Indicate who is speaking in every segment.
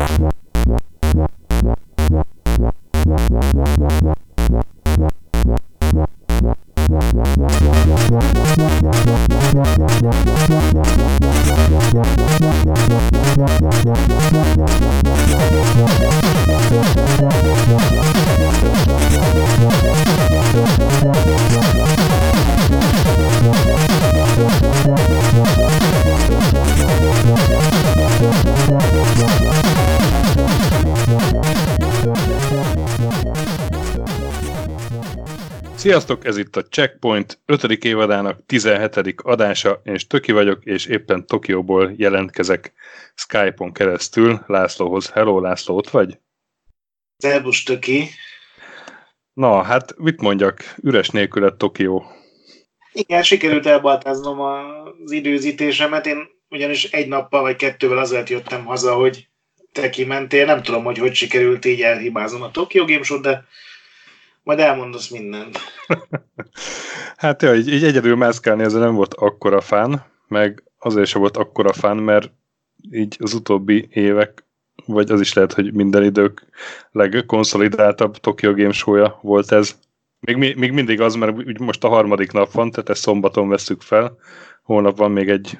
Speaker 1: What? Sziasztok, ez itt a Checkpoint 5. évadának 17. adása, és Töki vagyok, és éppen Tokióból jelentkezek Skype-on keresztül Lászlóhoz. Hello, László, ott vagy?
Speaker 2: Szerbus, Töki.
Speaker 1: Na, hát mit mondjak, üres nélkület Tokió.
Speaker 2: Igen, sikerült elbaltáznom az időzítésemet, én ugyanis egy nappal vagy kettővel azért jöttem haza, hogy te kimentél, nem tudom, hogy hogy sikerült így elhibáznom a Tokyo Game Show, de majd elmondasz mindent.
Speaker 1: hát ja, így, így egyedül mászkálni ez nem volt akkora fán, meg azért sem volt akkora fán, mert így az utóbbi évek, vagy az is lehet, hogy minden idők legkonszolidáltabb Tokyo Game Show-ja volt ez. Még, még mindig az, mert úgy most a harmadik nap van, tehát ezt szombaton veszük fel. Holnap van még egy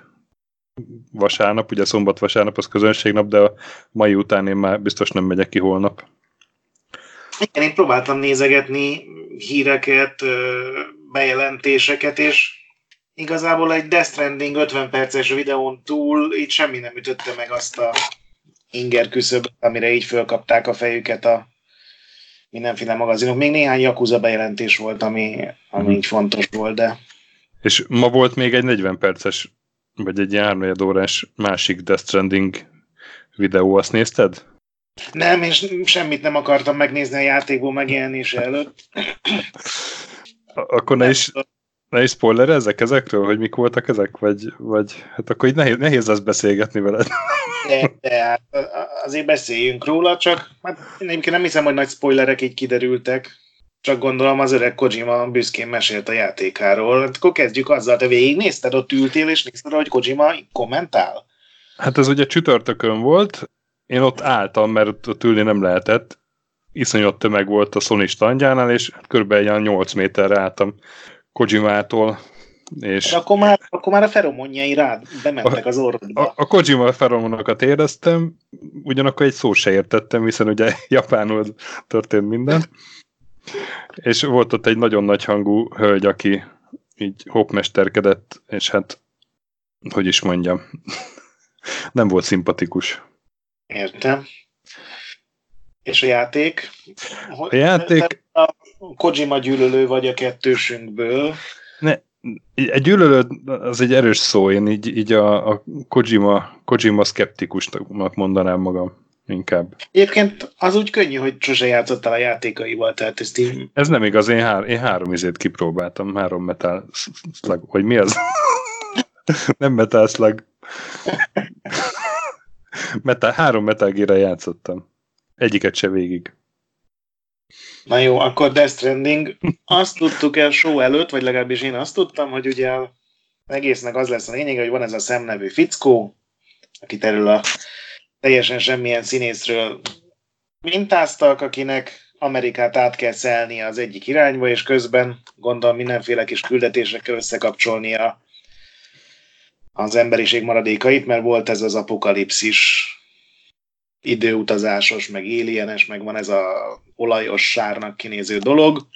Speaker 1: vasárnap, ugye szombat-vasárnap az közönségnap, de a mai után én már biztos nem megyek ki holnap.
Speaker 2: Igen, én próbáltam nézegetni híreket, bejelentéseket, és igazából egy Death Stranding 50 perces videón túl így semmi nem ütötte meg azt a inger küszöböt, amire így fölkapták a fejüket a mindenféle magazinok. Még néhány Yakuza bejelentés volt, ami, ami így fontos volt, de...
Speaker 1: És ma volt még egy 40 perces, vagy egy 3 órás másik Death Stranding videó, azt nézted?
Speaker 2: Nem, és semmit nem akartam megnézni a játékból megjelenése előtt.
Speaker 1: Akkor ne is, ne is spoilerezzek ezekről, hogy mik voltak ezek? Vagy, vagy hát akkor így nehéz, nehéz lesz beszélgetni veled.
Speaker 2: De, de hát azért beszéljünk róla, csak hát én nem hiszem, hogy nagy spoilerek így kiderültek. Csak gondolom az öreg Kojima büszkén mesélt a játékáról. Hát akkor kezdjük azzal, te végignézted, ott ültél, és nézted, hogy Kojima kommentál?
Speaker 1: Hát ez ugye csütörtökön volt, én ott álltam, mert ott ülni nem lehetett. Iszonyat tömeg volt a Sony standjánál, és körülbelül 8 méterre álltam Kojimától. És
Speaker 2: De akkor már, akkor már a feromonjai rád bementek az orrodba.
Speaker 1: A, a Kojima feromonokat éreztem, ugyanakkor egy szó se értettem, hiszen ugye japánul történt minden. És volt ott egy nagyon nagy hangú hölgy, aki így hopmesterkedett, és hát, hogy is mondjam, nem volt szimpatikus.
Speaker 2: Értem. És a játék?
Speaker 1: A játék...
Speaker 2: A Kojima gyűlölő vagy a kettősünkből.
Speaker 1: Ne, egy gyűlölő az egy erős szó, én így, így a, a Kojima, Kojima szkeptikusnak mondanám magam inkább.
Speaker 2: Egyébként az úgy könnyű, hogy sose játszottál a játékaival, tehát ezt így...
Speaker 1: Ez nem igaz, én, hár, én három izét kipróbáltam, három metal slug, vagy mi az? nem metal slug. Metal, három Metal gear játszottam. Egyiket se végig.
Speaker 2: Na jó, akkor Death Stranding. Azt tudtuk el show előtt, vagy legalábbis én azt tudtam, hogy ugye egésznek az lesz a lényeg, hogy van ez a szemnevű fickó, akit erről a teljesen semmilyen színészről mintáztak, akinek Amerikát át kell szelni az egyik irányba, és közben gondolom mindenféle kis küldetésekkel összekapcsolnia az emberiség maradékait, mert volt ez az apokalipszis időutazásos, meg alienes, meg van ez a olajos sárnak kinéző dolog.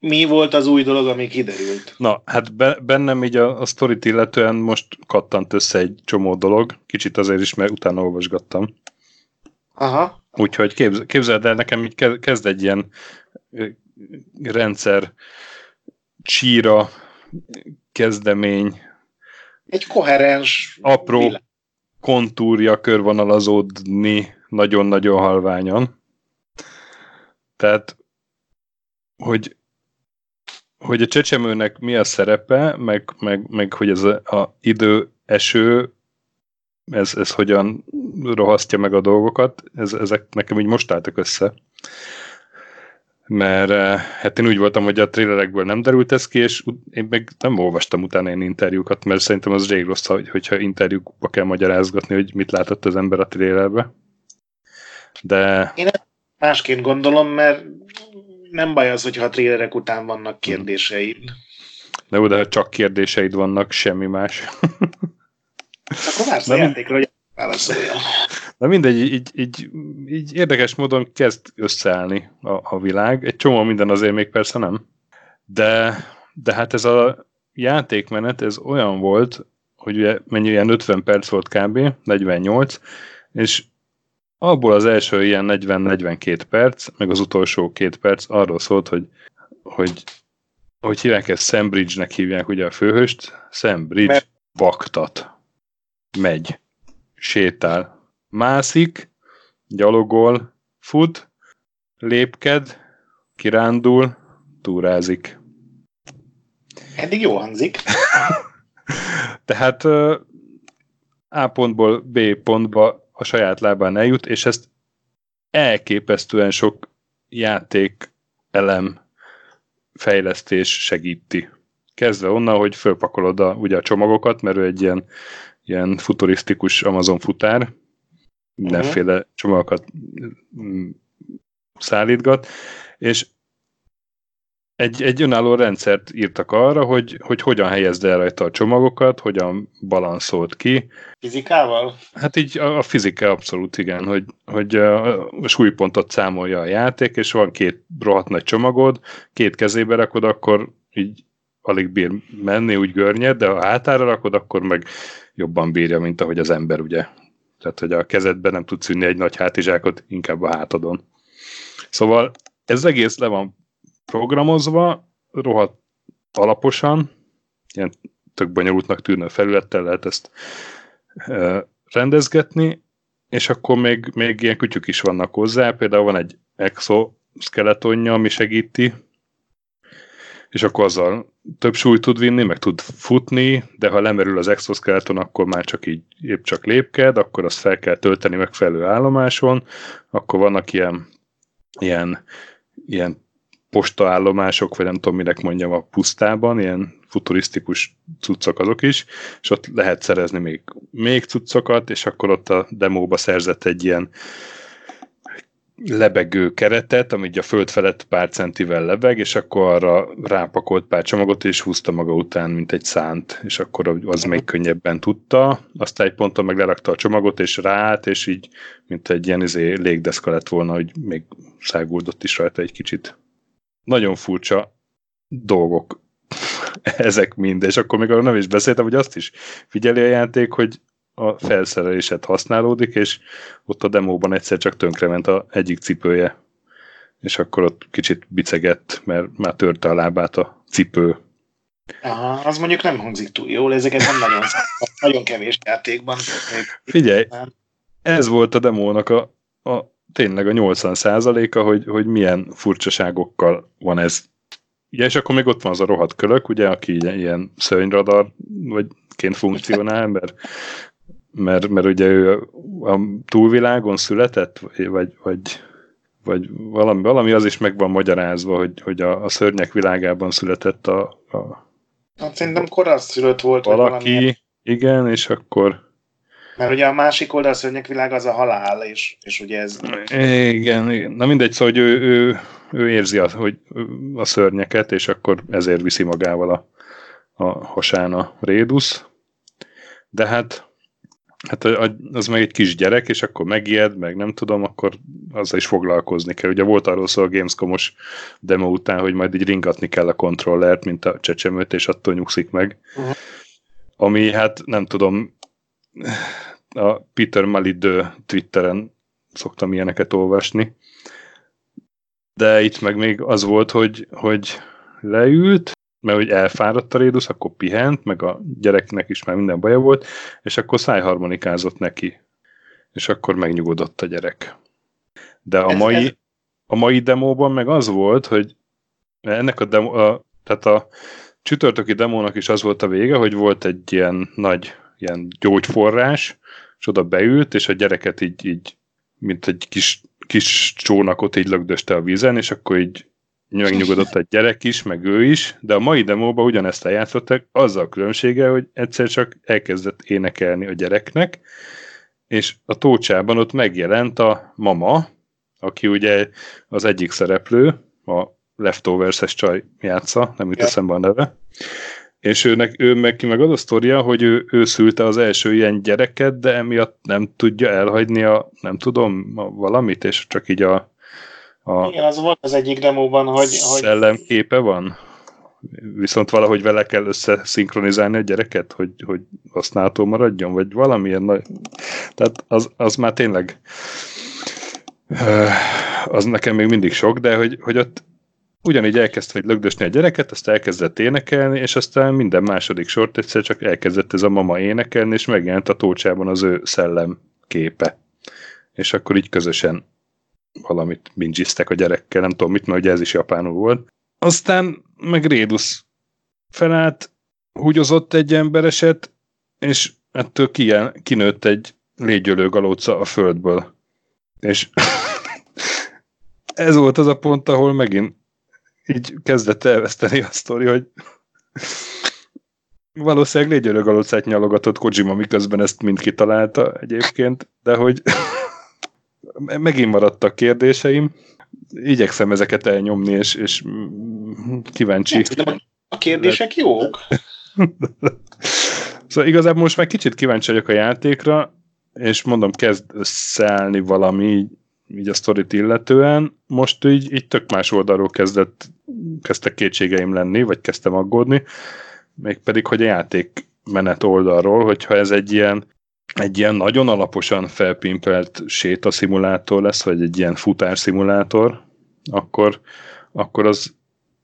Speaker 2: Mi volt az új dolog, ami kiderült?
Speaker 1: Na, hát be, bennem így a, a sztorit illetően most kattant össze egy csomó dolog, kicsit azért is, mert utána olvasgattam.
Speaker 2: Aha.
Speaker 1: Úgyhogy képz, képzeld el, nekem így kezd egy ilyen rendszer csíra kezdemény
Speaker 2: egy koherens
Speaker 1: apró világ. kontúrja körvonalazódni nagyon-nagyon halványan. Tehát, hogy, hogy a csecsemőnek mi a szerepe, meg, meg, meg hogy ez a, a idő, eső, ez, ez hogyan rohasztja meg a dolgokat, ez, ezek nekem így most álltak össze mert eh, hát én úgy voltam, hogy a trélerekből nem derült ez ki, és én meg nem olvastam utána én interjúkat, mert szerintem az rég rossz, hogyha interjúkba kell magyarázgatni, hogy mit látott az ember a trélerbe. De...
Speaker 2: Én másként gondolom, mert nem baj az, hogyha a trélerek után vannak kérdéseid.
Speaker 1: De oda csak kérdéseid vannak, semmi más.
Speaker 2: Akkor vársz a játékra, hogy válaszoljon.
Speaker 1: Na mindegy, így, így, így érdekes módon kezd összeállni a, a világ. Egy csomó minden azért még persze nem. De, de hát ez a játékmenet, ez olyan volt, hogy ugye mennyi ilyen 50 perc volt kb., 48, és abból az első ilyen 40-42 perc, meg az utolsó két perc arról szólt, hogy, hogy hogy hívják ezt, Sam Bridge-nek hívják ugye a főhőst, Sam Bridge Mert... baktat, megy, sétál, mászik, gyalogol, fut, lépked, kirándul, túrázik.
Speaker 2: Eddig jó hangzik.
Speaker 1: Tehát A pontból B pontba a saját lábán eljut, és ezt elképesztően sok játék elem fejlesztés segíti. Kezdve onnan, hogy fölpakolod a, ugye a csomagokat, mert ő egy ilyen, ilyen futurisztikus Amazon futár, mindenféle uh-huh. csomagokat mm, szállítgat, és egy, egy önálló rendszert írtak arra, hogy, hogy hogyan helyezd el rajta a csomagokat, hogyan balanszolt ki.
Speaker 2: Fizikával?
Speaker 1: Hát így a, a fizika abszolút igen, hogy, hogy a, a súlypontot számolja a játék, és van két rohadt nagy csomagod, két kezébe rakod, akkor így alig bír menni, úgy görnyed, de ha hátára rakod, akkor meg jobban bírja, mint ahogy az ember, ugye. Tehát, hogy a kezedben nem tudsz ünni egy nagy hátizsákot, inkább a hátadon. Szóval ez egész le van programozva, rohadt alaposan, ilyen tök bonyolultnak tűnő felülettel lehet ezt e, rendezgetni, és akkor még, még ilyen kütyük is vannak hozzá, például van egy exoskeletonja, ami segíti, és akkor azzal több súlyt tud vinni, meg tud futni, de ha lemerül az exoskeleton, akkor már csak így épp csak lépked, akkor azt fel kell tölteni megfelelő állomáson, akkor vannak ilyen, ilyen, ilyen postaállomások, vagy nem tudom, minek mondjam, a pusztában, ilyen futurisztikus cuccok azok is, és ott lehet szerezni még, még cuccokat, és akkor ott a demóba szerzett egy ilyen lebegő keretet, ami a föld felett pár centivel lebeg, és akkor arra rápakolt pár csomagot, és húzta maga után, mint egy szánt, és akkor az még könnyebben tudta. Aztán egy ponton meg lerakta a csomagot, és ráállt, és így, mint egy ilyen izé, légdeszka lett volna, hogy még száguldott is rajta egy kicsit. Nagyon furcsa dolgok. Ezek mind, és akkor még arra nem is beszéltem, hogy azt is figyeli a játék, hogy a felszerelésed használódik, és ott a demóban egyszer csak tönkrement a egyik cipője, és akkor ott kicsit bicegett, mert már törte a lábát a cipő.
Speaker 2: Aha, az mondjuk nem hangzik túl jól, ezeket nem nagyon, nagyon kevés játékban.
Speaker 1: Figyelj, ez volt a demónak a, a tényleg a 80%-a, hogy, hogy milyen furcsaságokkal van ez. Ugye, és akkor még ott van az a rohadt kölök, ugye, aki ilyen, szörnyradar, vagy ként funkcionál, mert, mert, mert ugye ő a túlvilágon született, vagy, vagy, vagy valami, valami az is meg van magyarázva, hogy, hogy a, a szörnyek világában született a, a
Speaker 2: Hát szerintem koraszülött volt.
Speaker 1: Valaki, valami... igen, és akkor
Speaker 2: mert ugye a másik oldal a szörnyek világ az a halál, és, és ugye ez...
Speaker 1: Igen, igen. Na mindegy, szóval hogy ő, ő, ő érzi, a, hogy a szörnyeket, és akkor ezért viszi magával a, a hasán a rédusz. De hát, hát az meg egy kis gyerek, és akkor megijed, meg nem tudom, akkor azzal is foglalkozni kell. Ugye volt arról szó a Gamescom-os demo után, hogy majd így ringatni kell a kontrollert, mint a csecsemőt, és attól nyugszik meg. Uh-huh. Ami hát nem tudom, a Peter Malidő Twitteren szoktam ilyeneket olvasni. De itt meg még az volt, hogy, hogy leült, mert hogy elfáradt a rédusz, akkor pihent, meg a gyereknek is már minden baja volt, és akkor szájharmonikázott neki. És akkor megnyugodott a gyerek. De a mai, a mai demóban meg az volt, hogy ennek a, demo, a tehát a csütörtöki demónak is az volt a vége, hogy volt egy ilyen nagy ilyen gyógyforrás, és oda beült, és a gyereket így, így mint egy kis, kis csónakot így lögdöste a vízen, és akkor így megnyugodott a gyerek is, meg ő is, de a mai demóban ugyanezt eljátszottak, azzal a különbsége, hogy egyszer csak elkezdett énekelni a gyereknek, és a tócsában ott megjelent a mama, aki ugye az egyik szereplő, a Leftovers-es csaj játsza, nem jut ja. eszembe a neve, és őnek, ő meg ki meg az a sztoria, hogy ő, ő szülte az első ilyen gyereket, de emiatt nem tudja elhagyni a, nem tudom, a valamit, és csak így a,
Speaker 2: a Igen, az volt az egyik demóban, hogy...
Speaker 1: Szellemképe hogy... van? Viszont valahogy vele kell összeszinkronizálni a gyereket, hogy, hogy használható maradjon, vagy valamilyen nagy... Tehát az, az már tényleg az nekem még mindig sok, de hogy, hogy ott ugyanígy elkezdte hogy lögdösni a gyereket, azt elkezdett énekelni, és aztán minden második sort egyszer csak elkezdett ez a mama énekelni, és megjelent a tócsában az ő szellem képe. És akkor így közösen valamit bingiztek a gyerekkel, nem tudom mit, mert ugye ez is japánul volt. Aztán meg Rédusz felállt, húgyozott egy embereset, és ettől kinőtt egy légyölő galóca a földből. És ez volt az a pont, ahol megint így kezdett elveszteni a sztori, hogy valószínűleg légyölögalocát nyalogatott Kojima, miközben ezt mind kitalálta egyébként, de hogy megint maradtak kérdéseim. Igyekszem ezeket elnyomni, és, és kíváncsi.
Speaker 2: Nem, a kérdések jók.
Speaker 1: szóval igazából most már kicsit kíváncsi vagyok a játékra, és mondom, kezd összeállni valami így a sztorit illetően. Most így, így tök más oldalról kezdett, kezdtek kétségeim lenni, vagy kezdtem aggódni, mégpedig, hogy a játék menet oldalról, hogyha ez egy ilyen, egy ilyen nagyon alaposan felpimpelt sétaszimulátor lesz, vagy egy ilyen futárszimulátor, akkor, akkor az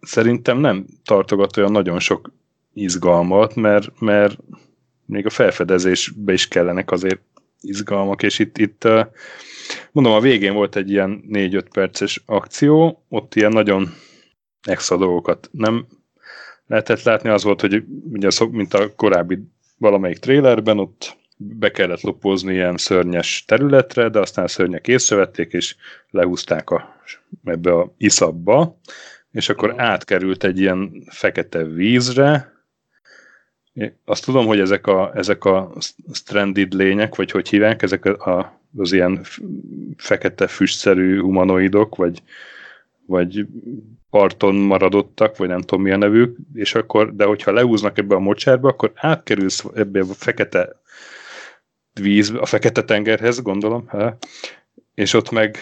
Speaker 1: szerintem nem tartogat olyan nagyon sok izgalmat, mert, mert még a felfedezésbe is kellenek azért izgalmak, és itt, itt mondom, a végén volt egy ilyen 4-5 perces akció, ott ilyen nagyon extra dolgokat nem lehetett látni, az volt, hogy ugye mint a korábbi valamelyik trailerben, ott be kellett lopozni ilyen szörnyes területre, de aztán a szörnyek észrevették, és lehúzták a, ebbe a iszabba, és akkor átkerült egy ilyen fekete vízre, azt tudom, hogy ezek a, ezek a stranded lények, vagy hogy hívják, ezek a, az ilyen fekete füstszerű humanoidok, vagy, vagy parton maradottak, vagy nem tudom mi a nevük, és akkor, de hogyha leúznak ebbe a mocsárba, akkor átkerülsz ebbe a fekete víz, a fekete tengerhez, gondolom, ha? és ott meg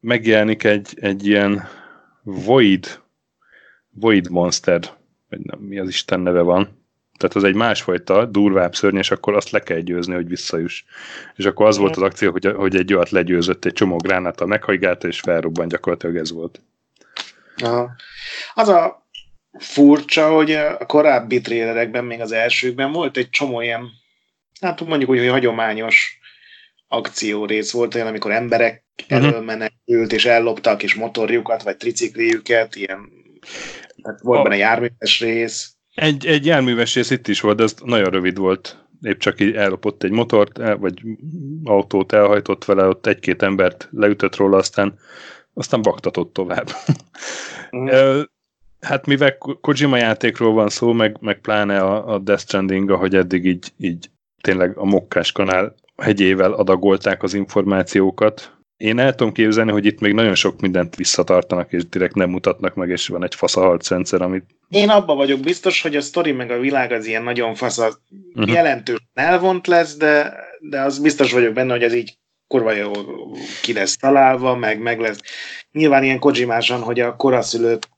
Speaker 1: megjelenik egy, egy ilyen void, void monster, vagy nem, mi az Isten neve van, tehát az egy másfajta, durvább szörnyes, akkor azt le kell győzni, hogy visszajuss. És akkor az volt az akció, hogy, hogy egy olyat legyőzött, egy csomó gránáttal meghajgálta, és felrobban, gyakorlatilag ez volt.
Speaker 2: Aha. Az a furcsa, hogy a korábbi trélerekben, még az elsőkben volt egy csomó ilyen, hát mondjuk úgy, hogy hagyományos akciórész volt olyan, amikor emberek uh-huh. elől menekült, és elloptak, és motorjukat, vagy tricikléjüket, ilyen, tehát volt a... benne járműves rész.
Speaker 1: Egy, egy járműves rész itt is volt, de ez nagyon rövid volt. Épp csak így ellopott egy motort, el, vagy autót elhajtott vele, ott egy-két embert leütött róla, aztán, aztán baktatott tovább. Mm. hát mivel Kojima játékról van szó, meg, meg pláne a, a Death Stranding, ahogy eddig így, így tényleg a mokkás kanál hegyével adagolták az információkat, én el tudom képzelni, hogy itt még nagyon sok mindent visszatartanak, és direkt nem mutatnak meg, és van egy faszaharc rendszer, amit...
Speaker 2: Én abban vagyok biztos, hogy a sztori meg a világ az ilyen nagyon fasz, uh-huh. jelentős elvont lesz, de, de az biztos vagyok benne, hogy ez így kurva jó ki lesz találva, meg, meg lesz. Nyilván ilyen kojimásan, hogy a koraszülött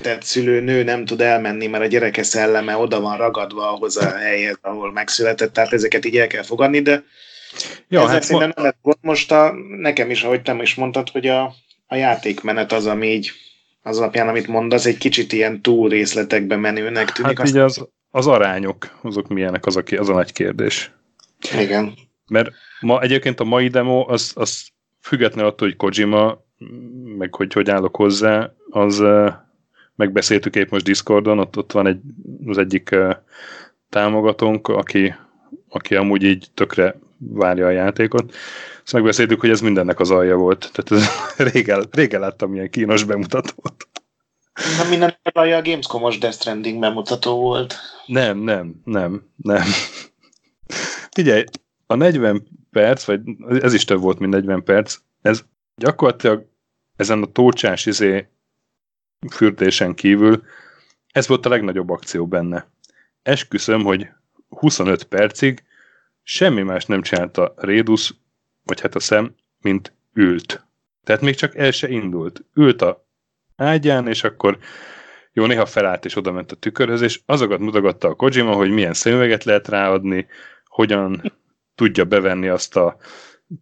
Speaker 2: tehát szülő nő nem tud elmenni, mert a gyereke szelleme oda van ragadva ahhoz a helyhez, ahol megszületett, tehát ezeket így el kell fogadni, de Ja, Ezzel hát szerintem nem lett gond. Most a, nekem is, ahogy te is mondtad, hogy a, a játékmenet az, ami így az alapján, amit mondasz, egy kicsit ilyen túl részletekbe menőnek tűnik.
Speaker 1: Hát így az, az arányok, azok milyenek, az a, az a nagy kérdés.
Speaker 2: Igen.
Speaker 1: Mert ma egyébként a mai demo, az, az függetlenül attól, hogy Kojima, meg hogy hogy állok hozzá, az megbeszéltük épp most Discordon, ott, ott van egy, az egyik támogatónk, aki, aki amúgy így tökre várja a játékot. Ezt megbeszéltük, hogy ez mindennek az alja volt. Tehát ez, régen, régen láttam ilyen kínos bemutatót.
Speaker 2: Na minden alja a Gamescom-os Death Stranding bemutató volt.
Speaker 1: Nem, nem, nem, nem. Figyelj, a 40 perc, vagy ez is több volt, mint 40 perc, ez gyakorlatilag ezen a tócsás izé fürdésen kívül ez volt a legnagyobb akció benne. Esküszöm, hogy 25 percig semmi más nem csinálta Rédusz, vagy hát a szem, mint ült. Tehát még csak el se indult. Ült a ágyán, és akkor jó, néha felállt és oda ment a tükörhöz, és azokat mutogatta a Kojima, hogy milyen szemüveget lehet ráadni, hogyan tudja bevenni azt a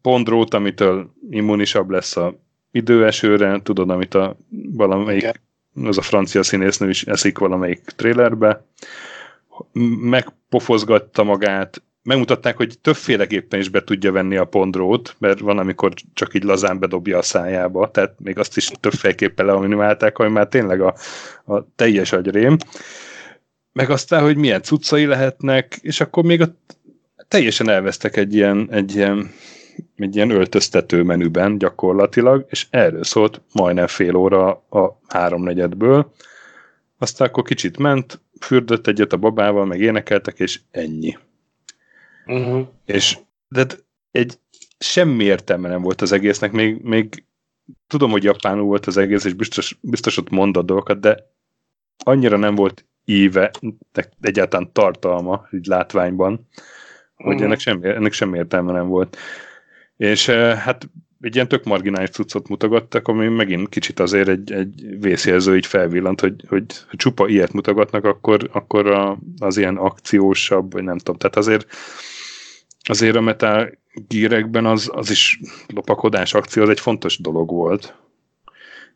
Speaker 1: pondrót, amitől immunisabb lesz a időesőre, tudod, amit a valamelyik, okay. az a francia színésznő is eszik valamelyik trélerbe, megpofozgatta magát, megmutatták, hogy többféleképpen is be tudja venni a pondrót, mert van, amikor csak így lazán bedobja a szájába, tehát még azt is többféleképpen leanimálták, hogy már tényleg a, a teljes agyrém. Meg aztán, hogy milyen cuccai lehetnek, és akkor még a, teljesen elvesztek egy ilyen, egy ilyen egy ilyen öltöztető menüben gyakorlatilag, és erről szólt majdnem fél óra a háromnegyedből. Aztán akkor kicsit ment, fürdött egyet a babával, meg énekeltek, és ennyi. Uh-huh. És de egy semmi értelme nem volt az egésznek, még, még tudom, hogy japánul volt az egész, és biztos, biztos ott mondott dolgokat, de annyira nem volt íve, egyáltalán tartalma, így látványban, hogy uh-huh. ennek, semmi, ennek semmi értelme nem volt. És eh, hát egy ilyen tök marginális cuccot mutogattak, ami megint kicsit azért egy, egy vészjelző így felvillant, hogy, hogy ha csupa ilyet mutogatnak, akkor, akkor a, az ilyen akciósabb, vagy nem tudom. Tehát azért azért a Metal gírekben az, az is lopakodás akció, az egy fontos dolog volt.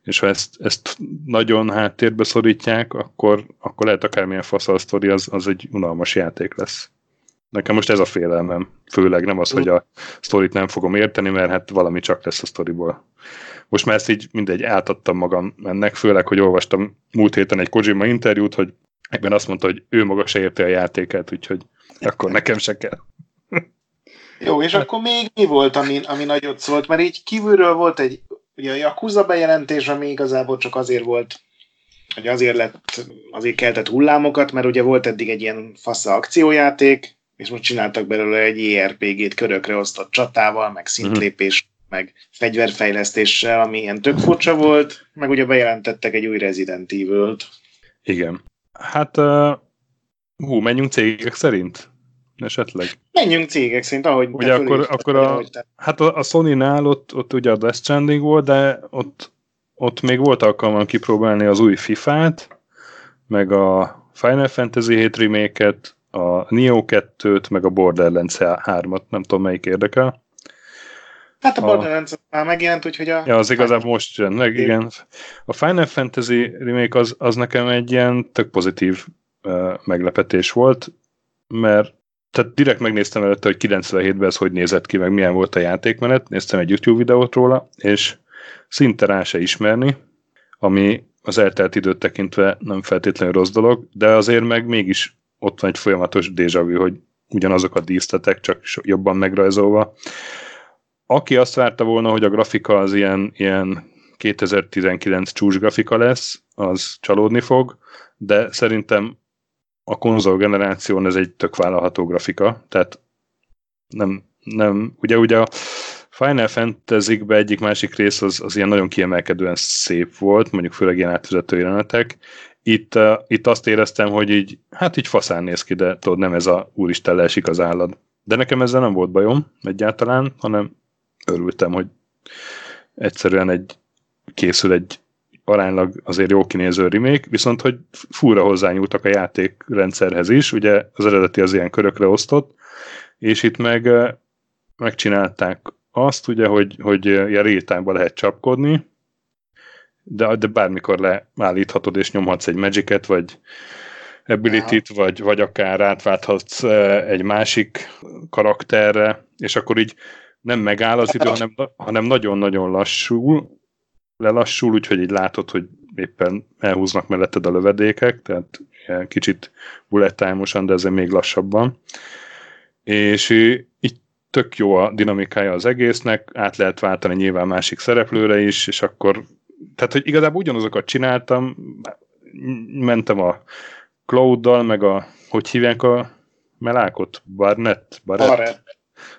Speaker 1: És ha ezt, ezt nagyon háttérbe szorítják, akkor, akkor lehet akármilyen faszal sztori, az, az egy unalmas játék lesz. Nekem most ez a félelmem. Főleg nem az, hogy a sztorit nem fogom érteni, mert hát valami csak lesz a sztoriból. Most már ezt így mindegy, átadtam magam ennek, főleg, hogy olvastam múlt héten egy Kojima interjút, hogy ebben azt mondta, hogy ő maga se érte a játékát, úgyhogy akkor nekem se kell.
Speaker 2: Jó, és akkor még mi volt, ami, ami nagyot szólt? Mert így kívülről volt egy ugye a Yakuza bejelentés, ami igazából csak azért volt, hogy azért lett, azért keltett hullámokat, mert ugye volt eddig egy ilyen fasza akciójáték, és most csináltak belőle egy ERPG-t körökre osztott csatával, meg szintlépés, uh-huh. meg fegyverfejlesztéssel, ami ilyen tök furcsa volt, meg ugye bejelentettek egy új Resident Evil-t.
Speaker 1: Igen. Hát, uh, hú, menjünk cégek szerint? Esetleg.
Speaker 2: Menjünk cégek szerint, ahogy
Speaker 1: ugye akkor, akkor a, hát a, a Sony-nál ott, ott ugye a Death Stranding volt, de ott, ott még volt alkalmam kipróbálni az új FIFA-t, meg a Final Fantasy 7 remake-et, a Neo 2-t, meg a Borderlands 3-at, nem tudom melyik érdekel.
Speaker 2: Hát a Borderlands a... már megjelent, úgyhogy a...
Speaker 1: Ja, az igazából most jön, meg igen. A Final Fantasy remake az, az nekem egy ilyen tök pozitív uh, meglepetés volt, mert tehát direkt megnéztem előtte, hogy 97-ben ez hogy nézett ki, meg milyen volt a játékmenet, néztem egy YouTube videót róla, és szinte rá se ismerni, ami az eltelt időt tekintve nem feltétlenül rossz dolog, de azért meg mégis ott van egy folyamatos déjà vu, hogy ugyanazok a díszletek, csak jobban megrajzolva. Aki azt várta volna, hogy a grafika az ilyen, ilyen 2019 csúcs grafika lesz, az csalódni fog, de szerintem a konzol generáción ez egy tök vállalható grafika, tehát nem, nem ugye, ugye a Final fantasy egyik másik rész az, az ilyen nagyon kiemelkedően szép volt, mondjuk főleg ilyen átvezető jelenetek, itt, itt azt éreztem, hogy így, hát így faszán néz ki, de tudod, nem ez a úristen leesik az állad. De nekem ezzel nem volt bajom egyáltalán, hanem örültem, hogy egyszerűen egy készül egy aránylag azért jó kinéző remake, viszont hogy fúra hozzányúltak a játékrendszerhez is, ugye az eredeti az ilyen körökre osztott, és itt meg megcsinálták azt, ugye, hogy, hogy ilyen lehet csapkodni, de, de bármikor leállíthatod és nyomhatsz egy magicet, vagy ability vagy, vagy akár átválthatsz egy másik karakterre, és akkor így nem megáll az idő, hanem, hanem nagyon-nagyon lassul, lelassul, úgyhogy így látod, hogy éppen elhúznak melletted a lövedékek, tehát kicsit bullet de ezzel még lassabban. És így tök jó a dinamikája az egésznek, át lehet váltani nyilván másik szereplőre is, és akkor tehát, hogy igazából ugyanazokat csináltam, mentem a Cloud-dal, meg a, hogy hívják a melákot? Barnett?
Speaker 2: Barnett.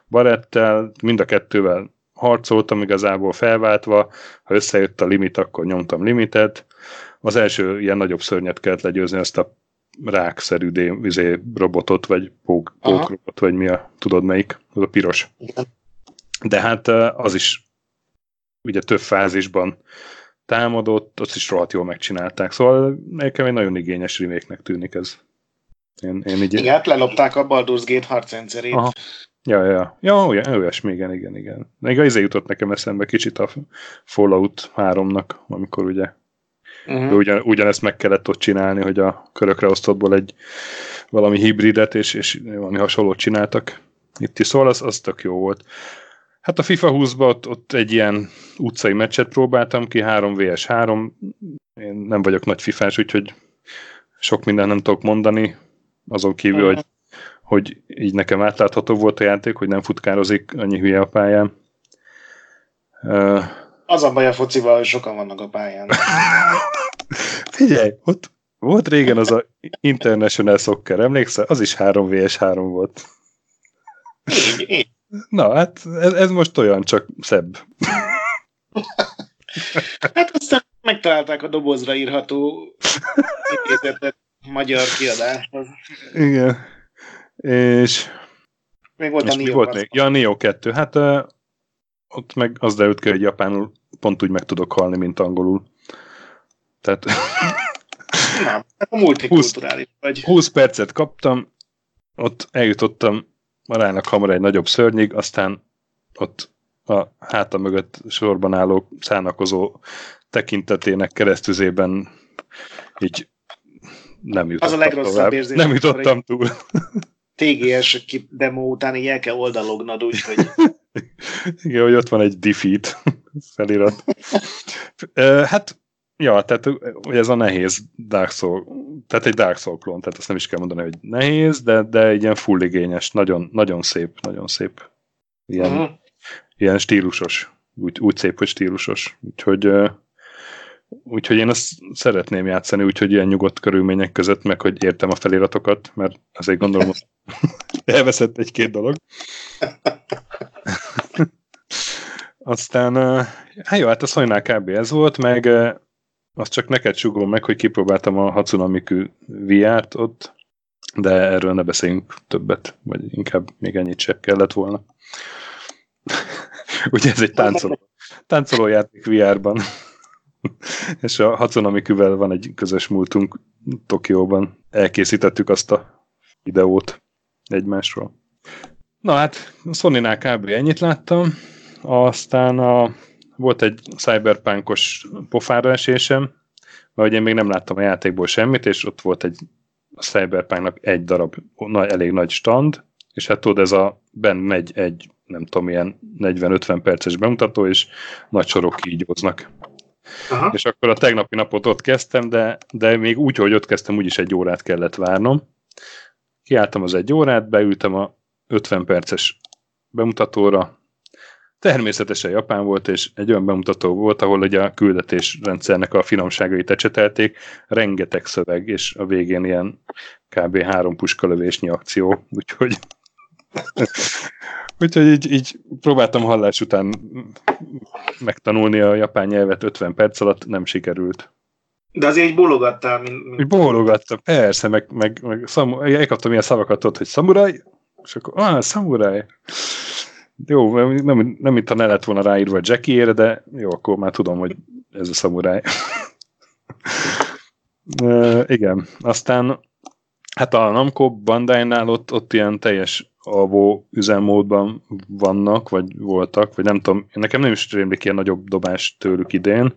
Speaker 1: Barettel, mind a kettővel harcoltam igazából felváltva, ha összejött a limit, akkor nyomtam limitet. Az első ilyen nagyobb szörnyet kellett legyőzni, azt a rákszerű dé, izé, robotot, vagy pók, pókrobot, vagy mi a, tudod melyik, az a piros. Igen. De hát az is ugye több fázisban támadott, azt is rohadt jól megcsinálták. Szóval nekem egy nagyon igényes reméknek tűnik ez.
Speaker 2: Én, én így... Igen, hát lelopták a Baldur's Gate harcrendszerét. Aha.
Speaker 1: Ja, ja, ja, olyan, olyasmi, igen, igen, igen. Még az izé jutott nekem eszembe kicsit a Fallout 3-nak, amikor ugye uh-huh. ugyan, ugyanezt meg kellett ott csinálni, hogy a körökre osztottból egy valami hibridet és, és valami hasonlót csináltak. Itt is szól, az, az tök jó volt. Hát a FIFA 20-ban ott, ott egy ilyen utcai meccset próbáltam ki, 3 vs 3. Én nem vagyok nagy fifás, úgyhogy sok minden nem tudok mondani, azon kívül, hogy, hogy így nekem átlátható volt a játék, hogy nem futkározik annyi hülye a pályán.
Speaker 2: Uh, az a baj a focival, hogy sokan vannak a pályán.
Speaker 1: Figyelj, ott volt régen az a International Soccer, emlékszel? Az is 3 vs 3 volt.
Speaker 2: Így, így.
Speaker 1: Na, hát ez, ez most olyan, csak szebb.
Speaker 2: hát aztán megtalálták a dobozra írható intézetet magyar kiadáshoz.
Speaker 1: Igen. És...
Speaker 2: Még volt és a
Speaker 1: Neo volt még? Ja, Neo 2. Hát uh, ott meg az derült ki, hogy japánul pont úgy meg tudok halni, mint angolul. Tehát...
Speaker 2: Nem, a multikulturális 20, vagy.
Speaker 1: 20 percet kaptam, ott eljutottam marának hamar egy nagyobb szörnyig, aztán ott a háta mögött sorban álló szánakozó tekintetének keresztüzében így nem jutottam
Speaker 2: Az a legrosszabb tovább. érzés.
Speaker 1: Nem jutottam túl.
Speaker 2: TGS demo után így el kell oldalognod, úgyhogy...
Speaker 1: Igen, hogy ott van egy defeat felirat. hát, ja, tehát hogy ez a nehéz Dark Soul, tehát egy Dark Soul klón, tehát ezt nem is kell mondani, hogy nehéz, de, de egy ilyen full igényes, nagyon, nagyon szép, nagyon szép. Ilyen, uh-huh. ilyen stílusos, úgy, úgy szép, hogy stílusos. Úgyhogy Úgyhogy én azt szeretném játszani, úgyhogy ilyen nyugodt körülmények között, meg hogy értem a feliratokat, mert azért gondolom, hogy elveszett egy-két dolog. Aztán, hát jó, hát a Szolynál kb. ez volt, meg azt csak neked sugom meg, hogy kipróbáltam a Hatsunamiku VR-t ott, de erről ne beszéljünk többet, vagy inkább még ennyit se kellett volna. Ugye ez egy táncoló, táncoló játék VR-ban. és a Hatsunamikuvel van egy közös múltunk Tokióban. Elkészítettük azt a videót egymásról. Na hát, Sony-nál kb. ennyit láttam. Aztán a, volt egy cyberpunkos pofára esésem, mert én még nem láttam a játékból semmit, és ott volt egy Cyberpunknak egy darab nagy, elég nagy stand, és hát tudod, ez a ben megy egy, nem tudom, ilyen 40-50 perces bemutató, és nagy sorok kígyóznak. Aha. És akkor a tegnapi napot ott kezdtem, de, de még úgy, hogy ott kezdtem, úgyis egy órát kellett várnom. Kiálltam az egy órát, beültem a 50 perces bemutatóra. Természetesen japán volt, és egy olyan bemutató volt, ahol ugye a küldetésrendszernek a finomságait ecsetelték, rengeteg szöveg, és a végén ilyen kb. három puskalövésnyi akció, úgyhogy Úgyhogy így, így próbáltam hallás után megtanulni a japán nyelvet 50 perc alatt, nem sikerült.
Speaker 2: De azért így bólogattál, mint... mint...
Speaker 1: Bólogattam, persze, meg, meg, meg szamu... elkaptam ilyen szavakat ott, hogy szamurai, és akkor, ah, szamurai. Jó, nem, nem itt ne lett volna ráírva Jackie-ére, de jó, akkor már tudom, hogy ez a szamuráj. uh, igen, aztán hát a Namco Bandai-nál ott, ott ilyen teljes alvó üzemmódban vannak, vagy voltak, vagy nem tudom, nekem nem is rémlik ilyen nagyobb dobás tőlük idén,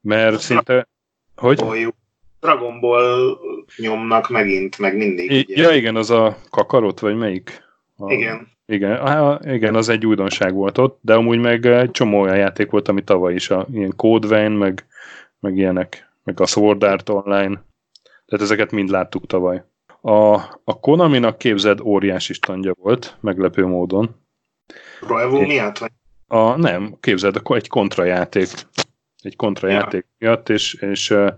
Speaker 1: mert szinte... Hogy?
Speaker 2: Boljuk. Dragon Ball nyomnak megint, meg mindig.
Speaker 1: I- ugye? Ja, igen, az a kakarot, vagy melyik?
Speaker 2: A, igen.
Speaker 1: Igen, á, igen, az egy újdonság volt ott, de amúgy meg egy csomó olyan játék volt, ami tavaly is, a, ilyen Code Vein, meg, meg ilyenek, meg a Sword Art Online. Tehát ezeket mind láttuk tavaly. A, a Konami-nak képzett óriási standja volt, meglepő módon.
Speaker 2: Rival miatt? Vagy?
Speaker 1: A, nem, képzeld, egy kontrajáték. Egy kontrajáték ja. miatt, és, és uh,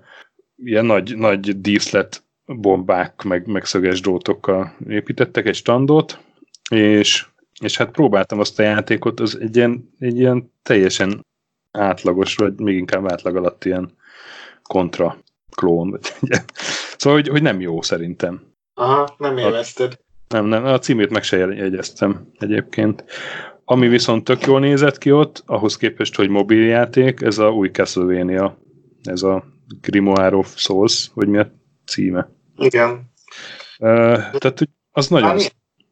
Speaker 1: ilyen nagy, nagy díszlet bombák, meg, meg szöges drótokkal építettek egy standot, és és hát próbáltam azt a játékot, az egy ilyen, egy ilyen teljesen átlagos, vagy még inkább átlag alatt ilyen kontra klón. szóval, hogy, hogy nem jó szerintem.
Speaker 2: Aha, nem élvezted.
Speaker 1: Nem, nem, a címét meg se jegyeztem egyébként. Ami viszont tök jól nézett ki ott, ahhoz képest, hogy mobiljáték, ez a új Castlevania, ez a Grimoire of Souls, vagy mi a címe.
Speaker 2: Igen.
Speaker 1: Uh, tehát az nagyon...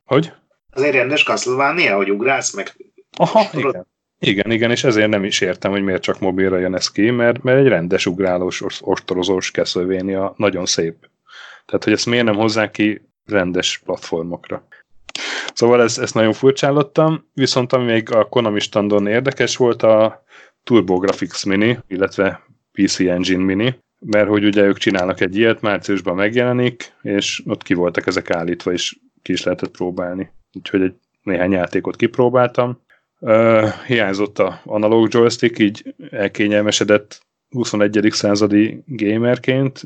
Speaker 1: Hogy?
Speaker 2: Az egy rendes Castlevania, hogy ugrálsz meg?
Speaker 1: Aha, igen. Igen, igen, és ezért nem is értem, hogy miért csak mobilra jön ez ki, mert, mert egy rendes ugrálós, ostorozós Castlevania nagyon szép. Tehát, hogy ezt miért nem hozzák ki rendes platformokra. Szóval ezt, ezt nagyon furcsálottam, viszont ami még a Konami standon érdekes volt a TurboGrafx Mini, illetve PC Engine Mini, mert hogy ugye ők csinálnak egy ilyet, márciusban megjelenik, és ott ki voltak ezek állítva, és ki is lehetett próbálni. Úgyhogy egy néhány játékot kipróbáltam. Uh, hiányzott a analóg joystick, így elkényelmesedett 21. századi gamerként,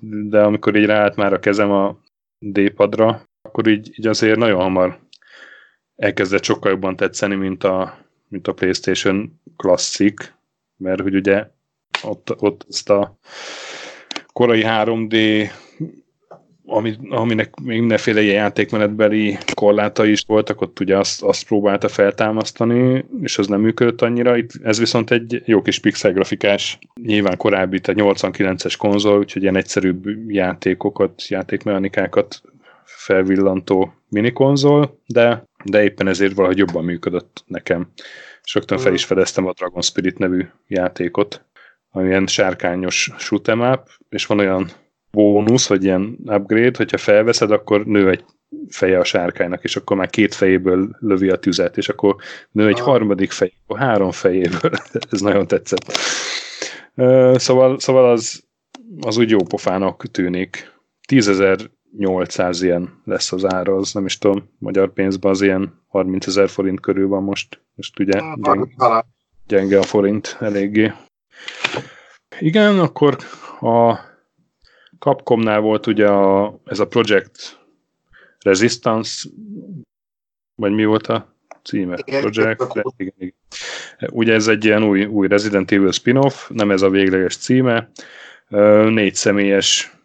Speaker 1: de amikor így ráállt már a kezem a D-padra, akkor így, így azért nagyon hamar elkezdett sokkal jobban tetszeni, mint a, mint a PlayStation Classic, mert hogy ugye ott, ott ezt a korai 3D ami, aminek mindenféle ilyen játékmenetbeli korlátai is voltak, ott ugye azt, azt próbálta feltámasztani, és az nem működött annyira. Itt ez viszont egy jó kis pixel grafikás, nyilván korábbi, tehát 89-es konzol, úgyhogy ilyen egyszerűbb játékokat, játékmechanikákat felvillantó minikonzol, de, de éppen ezért valahogy jobban működött nekem. És rögtön fel is fedeztem a Dragon Spirit nevű játékot, ami ilyen sárkányos shoot'em up, és van olyan bónusz, vagy ilyen upgrade, hogyha felveszed, akkor nő egy feje a sárkánynak, és akkor már két fejéből lövi a tüzet, és akkor nő egy ah. harmadik fej, akkor három fejéből. Ez nagyon tetszett. Szóval, szóval az, az úgy jó pofának tűnik. 10.800 ilyen lesz az ára, az nem is tudom, magyar pénzben az ilyen 30 ezer forint körül van most. Most ugye ah, gyenge, gyenge a forint eléggé. Igen, akkor a Capcomnál volt ugye a, ez a Project Resistance, vagy mi volt a címe? Igen, Project, igen, igen. Ugye ez egy ilyen új, új Resident Evil spin-off, nem ez a végleges címe, négy személyes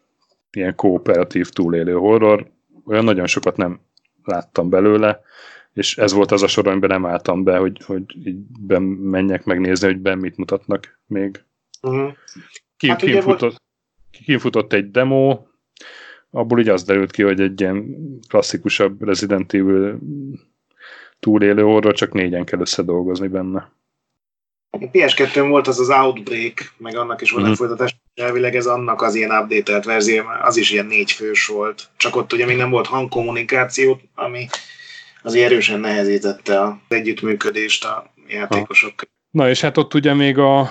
Speaker 1: ilyen kooperatív túlélő horror, olyan nagyon sokat nem láttam belőle, és ez volt az a sor, amiben nem álltam be, hogy, hogy így menjek megnézni, hogy ben mit mutatnak még. Uh-huh. Ki, hát futott, kifutott egy demo, abból így az derült ki, hogy egy ilyen klasszikusabb Resident Evil túlélő horror, csak négyen kell összedolgozni benne.
Speaker 2: A PS2-n volt az az Outbreak, meg annak is volt mm-hmm. folytatás, elvileg ez annak az ilyen update verzió, az is ilyen négy fős volt. Csak ott ugye még nem volt hangkommunikáció, ami azért erősen nehezítette az együttműködést a játékosok között.
Speaker 1: Na és hát ott ugye még a,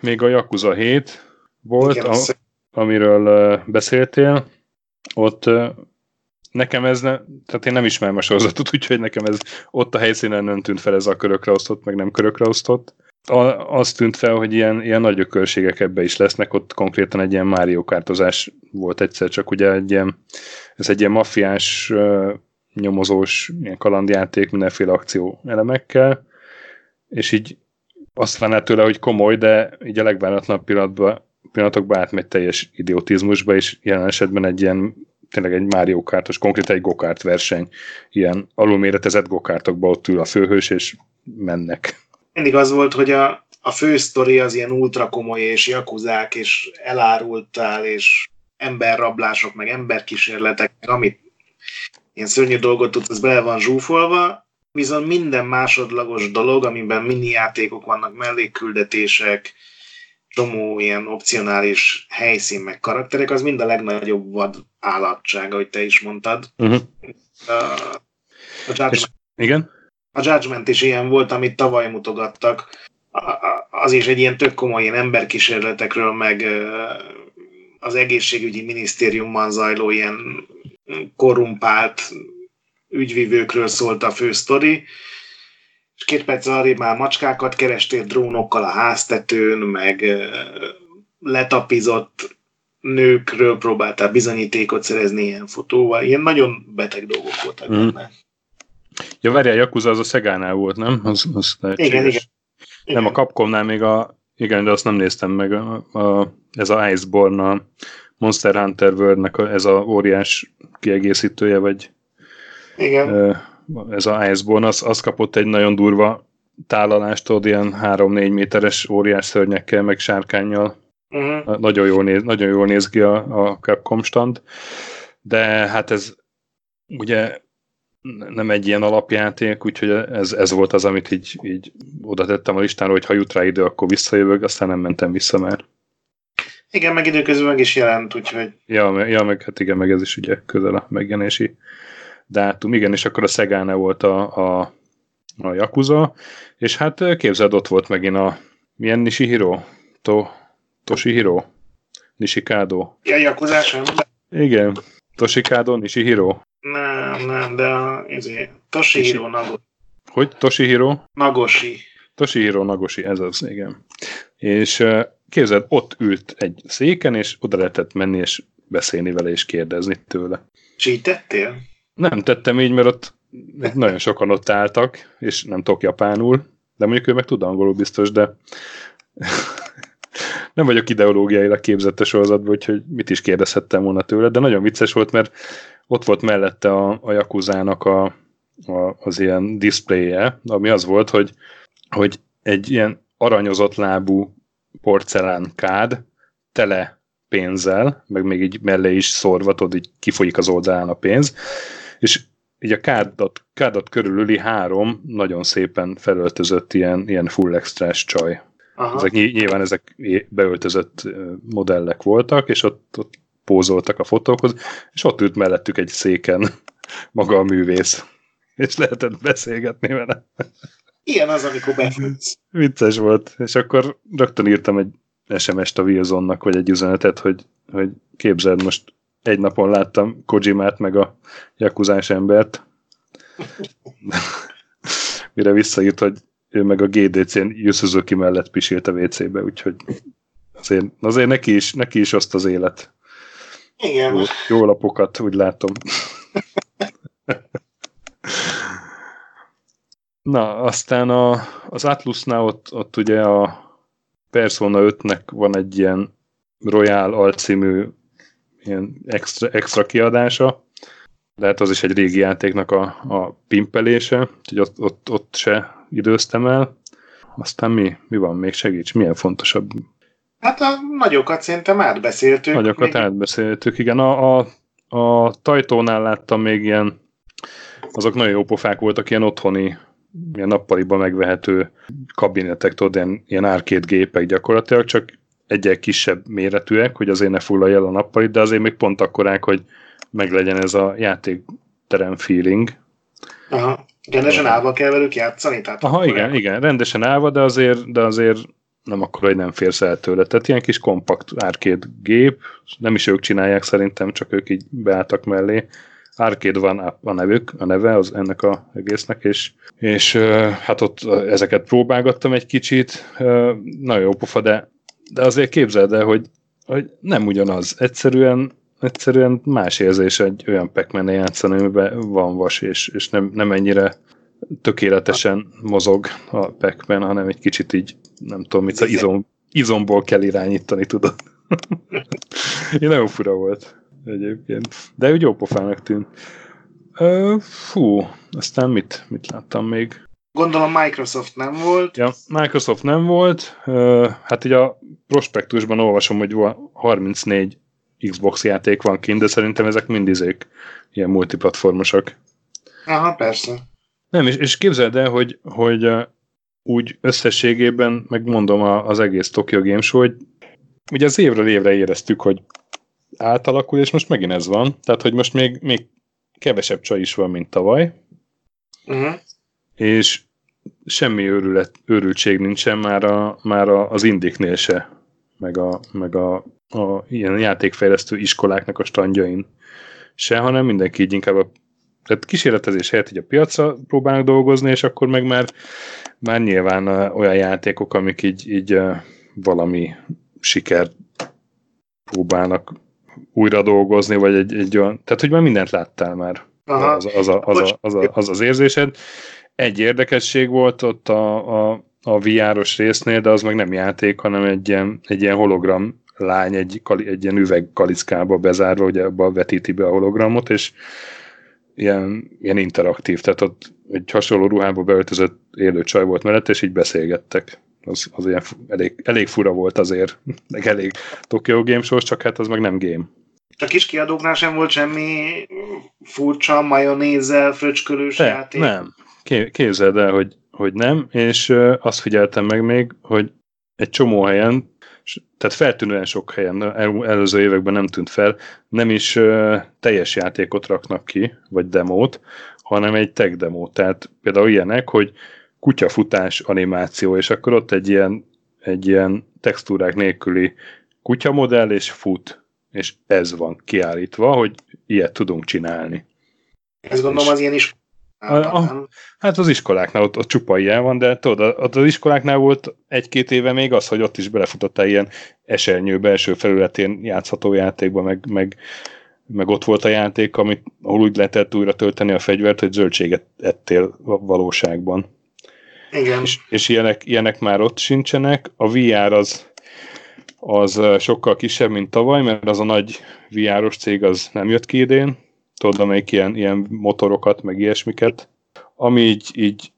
Speaker 1: még a Yakuza 7 volt, Igen, a, amiről beszéltél, ott nekem ez, ne, tehát én nem ismerem a sorozatot, úgyhogy nekem ez ott a helyszínen nem tűnt fel ez a körökre osztott, meg nem körökre osztott. A, az tűnt fel, hogy ilyen, ilyen nagy ökölségek ebbe is lesznek, ott konkrétan egy ilyen Mario kártozás volt egyszer, csak ugye egy ilyen, ez egy ilyen maffiás, nyomozós, ilyen kalandjáték, mindenféle akció elemekkel, és így azt várná tőle, hogy komoly, de így a legváratlanabb pillanatban pillanatokban átmegy teljes idiotizmusba, és jelen esetben egy ilyen tényleg egy Mario Kartos, konkrétan egy gokárt verseny, ilyen alulméretezett gokártokba ott ül a főhős, és mennek.
Speaker 2: Mindig az volt, hogy a, a fő sztori az ilyen ultra komoly, és jakuzák, és elárultál, és emberrablások, meg emberkísérletek, meg amit ilyen szörnyű dolgot tudsz, az bele van zsúfolva, viszont minden másodlagos dolog, amiben mini játékok vannak, mellékküldetések, csomó ilyen opcionális helyszín meg karakterek, az mind a legnagyobb vad állatság, ahogy te is mondtad. Uh-huh. A, a Judgment,
Speaker 1: igen?
Speaker 2: A Judgment is ilyen volt, amit tavaly mutogattak. Az is egy ilyen tök komoly ilyen emberkísérletekről, meg az egészségügyi minisztériumban zajló ilyen korrumpált ügyvivőkről szólt a fő sztori és két perc arrébb már macskákat kerestél drónokkal a háztetőn, meg letapizott nőkről próbáltál bizonyítékot szerezni ilyen fotóval. Ilyen nagyon beteg dolgok voltak mm. benne.
Speaker 1: Ja, várjál, Yakuza az a Szegánál volt, nem? Az, az
Speaker 2: igen, igen.
Speaker 1: Nem, a Capcomnál még a, igen, de azt nem néztem meg, a, a, ez a Iceborne, a Monster Hunter World-nek a, ez a óriás kiegészítője, vagy
Speaker 2: igen.
Speaker 1: Ez a Iceborne, az, az kapott egy nagyon durva tálalást, ott ilyen 3-4 méteres óriás szörnyekkel, meg sárkányjal. Uh-huh. Nagyon, jól néz, nagyon jól néz ki a, a Capcom stand, de hát ez ugye nem egy ilyen alapjáték, úgyhogy ez, ez volt az, amit így, így oda tettem a listára, hogy ha jut rá idő, akkor visszajövök, aztán nem mentem vissza már.
Speaker 2: Igen, meg időközben meg is jelent, úgyhogy...
Speaker 1: Ja, ja meg, hát igen, meg ez is ugye közel a megjelenési dátum. Igen, és akkor a Szegáne volt a, a, a Yakuza, és hát képzeld, ott volt megint a milyen Nishihiro? To, Toshihiro? Nishikado?
Speaker 2: Ja, Yakuza.
Speaker 1: Igen, Toshikado, Nishihiro.
Speaker 2: Nem, nem, de ezért, Toshihiro Nagoshi.
Speaker 1: Hogy? Toshihiro?
Speaker 2: Nagoshi.
Speaker 1: Toshihiro Nagoshi, ez az, igen. És képzeld, ott ült egy széken, és oda lehetett menni, és beszélni vele, és kérdezni tőle.
Speaker 2: És így tettél?
Speaker 1: Nem tettem így, mert ott nagyon sokan ott álltak, és nem tudok japánul, de mondjuk ő meg tud angolul biztos, de nem vagyok ideológiailag képzett a sorozatban, úgyhogy mit is kérdezhettem volna tőle, de nagyon vicces volt, mert ott volt mellette a, a Yakuzának a, a, az ilyen diszpléje, ami az volt, hogy, hogy egy ilyen aranyozott lábú porcelán kád, tele pénzzel, meg még így mellé is szorva, tudod, így kifolyik az oldalán a pénz, és így a kádat, kádat körülüli három nagyon szépen felöltözött ilyen, ilyen full extrás csaj. Aha. Ezek nyilván ezek beöltözött modellek voltak, és ott, ott pózoltak a fotókhoz, és ott ült mellettük egy széken maga a művész. És lehetett beszélgetni vele.
Speaker 2: Ilyen az, amikor befüggsz.
Speaker 1: Vicces volt. És akkor rögtön írtam egy SMS-t a Wilsonnak, vagy egy üzenetet, hogy, hogy képzeld, most egy napon láttam Kojimát, meg a Jakuzás embert. Mire visszaírt, hogy ő meg a GDC-n Yu mellett pisilt a WC-be, úgyhogy azért, azért neki, is, neki is azt az élet.
Speaker 2: Igen. Jó,
Speaker 1: jó lapokat, úgy látom. Na, aztán a, az Atlusnál ott, ott ugye a Persona 5-nek van egy ilyen Royal alcímű ilyen extra, extra kiadása, lehet az is egy régi játéknak a, a pimpelése, úgyhogy ott, ott, ott se időztem el. Aztán mi, mi van még? Segíts, milyen fontosabb
Speaker 2: Hát a nagyokat szerintem átbeszéltük.
Speaker 1: Nagyokat még... átbeszéltük, igen. A, a, a tajtónál láttam még ilyen, azok nagyon jó pofák voltak, ilyen otthoni, ilyen nappaliban megvehető kabinetek, tudod, ilyen, ilyen arcade gépek gyakorlatilag, csak egyel kisebb méretűek, hogy azért ne fullalj el a nappalit, de azért még pont akkorák, hogy meglegyen ez a játékterem feeling.
Speaker 2: Aha. Rendesen állva kell velük játszani? Tehát
Speaker 1: Aha, igen, igen, rendesen állva, de azért, de azért nem akkor, hogy nem férsz el tőle. Tehát ilyen kis kompakt arcade gép, nem is ők csinálják szerintem, csak ők így beálltak mellé. Arcade van a nevük, a neve az ennek a egésznek, és, és hát ott ezeket próbálgattam egy kicsit, nagyon jó pofa, de, de azért képzeld el, hogy, hogy nem ugyanaz. Egyszerűen egyszerűen más érzés egy olyan pac játszani, amiben van vas, és, és nem, nem ennyire tökéletesen mozog a pac hanem egy kicsit így, nem tudom, mit, izom, izomból kell irányítani, tudod. Én nagyon fura volt egyébként. De úgy jó pofának tűnt. Ö, fú, aztán mit, mit láttam még?
Speaker 2: Gondolom Microsoft nem volt.
Speaker 1: Ja, Microsoft nem volt. Hát így a prospektusban olvasom, hogy 34 Xbox játék van kint, de szerintem ezek mindizék ilyen multiplatformosak.
Speaker 2: Aha, persze.
Speaker 1: Nem, és, és képzeld el, hogy, hogy úgy összességében, megmondom az egész Tokyo Game Show, hogy ugye az évről évre éreztük, hogy átalakul, és most megint ez van. Tehát, hogy most még, még kevesebb csaj is van, mint tavaly. Uh-huh. És semmi őrület, őrültség nincsen már, a, már a, az indiknél se, meg a, meg a, a ilyen játékfejlesztő iskoláknak a standjain se, hanem mindenki így inkább a tehát kísérletezés helyett így a piacra próbálnak dolgozni, és akkor meg már, már nyilván olyan játékok, amik így, így valami siker próbálnak újra dolgozni, vagy egy, egy olyan, tehát hogy már mindent láttál már. Aha. Az, az, a, az, a, az, a, az az érzésed. Egy érdekesség volt ott a, a, a VR-os résznél, de az meg nem játék, hanem egy ilyen, egy ilyen hologram lány egy, egy ilyen üvegkalickába bezárva, ugye abba vetíti be a hologramot, és ilyen, ilyen interaktív, tehát ott egy hasonló ruhába beöltözött élő csaj volt mellett, és így beszélgettek. Az, az ilyen elég, elég fura volt azért, meg elég Tokyo Game Show, csak hát az meg nem game.
Speaker 2: A kis kiadóknál sem volt semmi furcsa, majonézzel, fröcskölős játék?
Speaker 1: Nem. Képzeld el, hogy, hogy nem, és azt figyeltem meg még, hogy egy csomó helyen tehát feltűnően sok helyen, el, előző években nem tűnt fel, nem is teljes játékot raknak ki, vagy demót, hanem egy tech demót. Tehát például ilyenek, hogy kutyafutás animáció, és akkor ott egy ilyen, egy ilyen textúrák nélküli kutyamodell, és fut. És ez van kiállítva, hogy ilyet tudunk csinálni.
Speaker 2: Ez gondolom az ilyen is
Speaker 1: a, a, hát az iskoláknál ott, ott csupa ilyen van, de tudod, ott az iskoláknál volt egy-két éve még az, hogy ott is belefutottál ilyen esernyő belső felületén játszható játékba, meg, meg, meg ott volt a játék, amit, ahol úgy lehetett újra tölteni a fegyvert, hogy zöldséget ettél valóságban.
Speaker 2: Igen.
Speaker 1: És, és ilyenek, ilyenek már ott sincsenek. A VR az, az sokkal kisebb, mint tavaly, mert az a nagy VR-os cég az nem jött ki idén, tudod, amelyik ilyen, ilyen motorokat, meg ilyesmiket. Ami így, így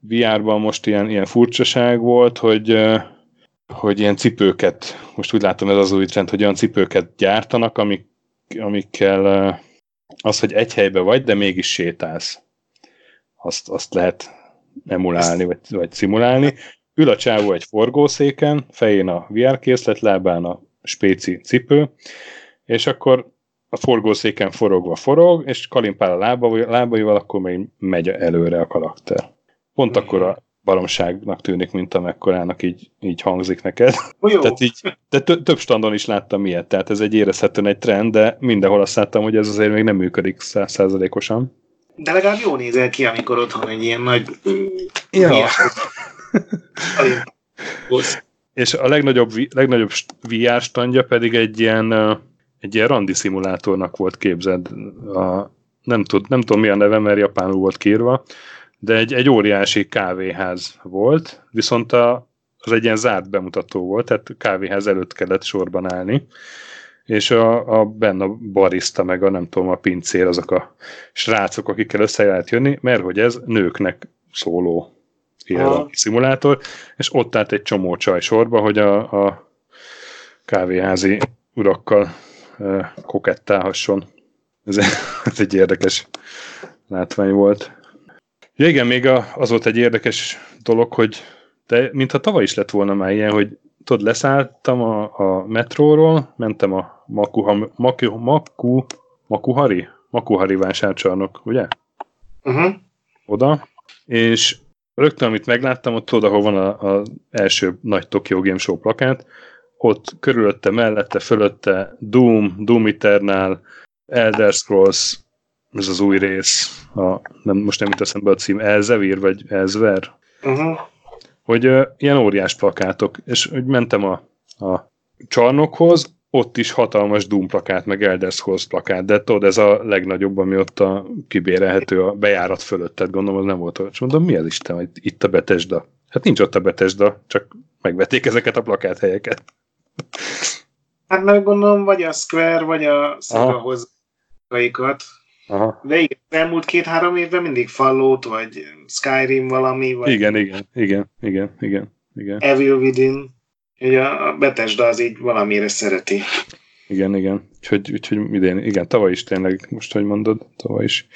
Speaker 1: VR-ban most ilyen, ilyen furcsaság volt, hogy, hogy ilyen cipőket, most úgy látom ez az új trend, hogy olyan cipőket gyártanak, amik, amikkel az, hogy egy helybe vagy, de mégis sétálsz. Azt, azt lehet emulálni, vagy, vagy szimulálni. Ül a csávó egy forgószéken, fején a VR készlet, lábán a spéci cipő, és akkor a forgószéken forogva forog, és kalimpál a lába, lábaival, akkor még megy előre a karakter. Pont akkor a baromságnak tűnik, mint amekkorának így, így hangzik neked.
Speaker 2: Jó.
Speaker 1: Tehát így, de több standon is láttam ilyet, tehát ez egy érezhetően egy trend, de mindenhol azt láttam, hogy ez azért még nem működik százszázalékosan.
Speaker 2: De legalább jól nézel ki, amikor otthon egy ilyen nagy...
Speaker 1: Ja. És a legnagyobb, legnagyobb VR standja pedig egy ilyen egy ilyen randi szimulátornak volt képzeld. A, nem, tud, nem tudom mi a neve, mert japánul volt kírva, de egy, egy óriási kávéház volt, viszont a, az egy ilyen zárt bemutató volt, tehát kávéház előtt kellett sorban állni, és a, a benne a barista, meg a nem tudom, a pincér, azok a srácok, akikkel össze lehet jönni, mert hogy ez nőknek szóló ilyen szimulátor, és ott állt egy csomó csaj sorba, hogy a, a kávéházi urakkal kokettálhasson. Ez, ez egy érdekes látvány volt. Ja igen, még a, az volt egy érdekes dolog, hogy de mintha tavaly is lett volna már ilyen, hogy tudod, leszálltam a, a metróról, mentem a Maku, Maku, Maku, Makuhari? Makuhari vásárcsarnok, ugye?
Speaker 2: Uh-huh.
Speaker 1: Oda, és rögtön, amit megláttam, ott oda, ahol van az első nagy Tokyo Game Show plakát, ott körülötte, mellette, fölötte Doom, Doom Eternal, Elder Scrolls, ez az új rész, a, nem, most nem jut eszembe a cím, Elzevir, vagy Elzver,
Speaker 2: uh-huh.
Speaker 1: hogy uh, ilyen óriás plakátok, és hogy mentem a, a csarnokhoz, ott is hatalmas Doom plakát, meg Elder Scrolls plakát, de tudod, ez a legnagyobb, ami ott a kibérelhető a bejárat fölött, tehát gondolom, az nem volt. És mondom, mi az Isten, hogy itt a Betesda? Hát nincs ott a Betesda, csak megvették ezeket a plakáthelyeket.
Speaker 2: Hát meg gondolom, vagy a Square, vagy a Sega hozzaikat.
Speaker 1: Aha.
Speaker 2: De igen, elmúlt két-három évben mindig Fallout, vagy Skyrim valami, vagy
Speaker 1: Igen, igen, igen, igen, igen, igen.
Speaker 2: Evil Within. Ugye a Bethesda az így valamire szereti.
Speaker 1: Igen, igen. Úgyhogy, úgyhogy idén, igen, tavaly is tényleg, most, hogy mondod, tavaly is.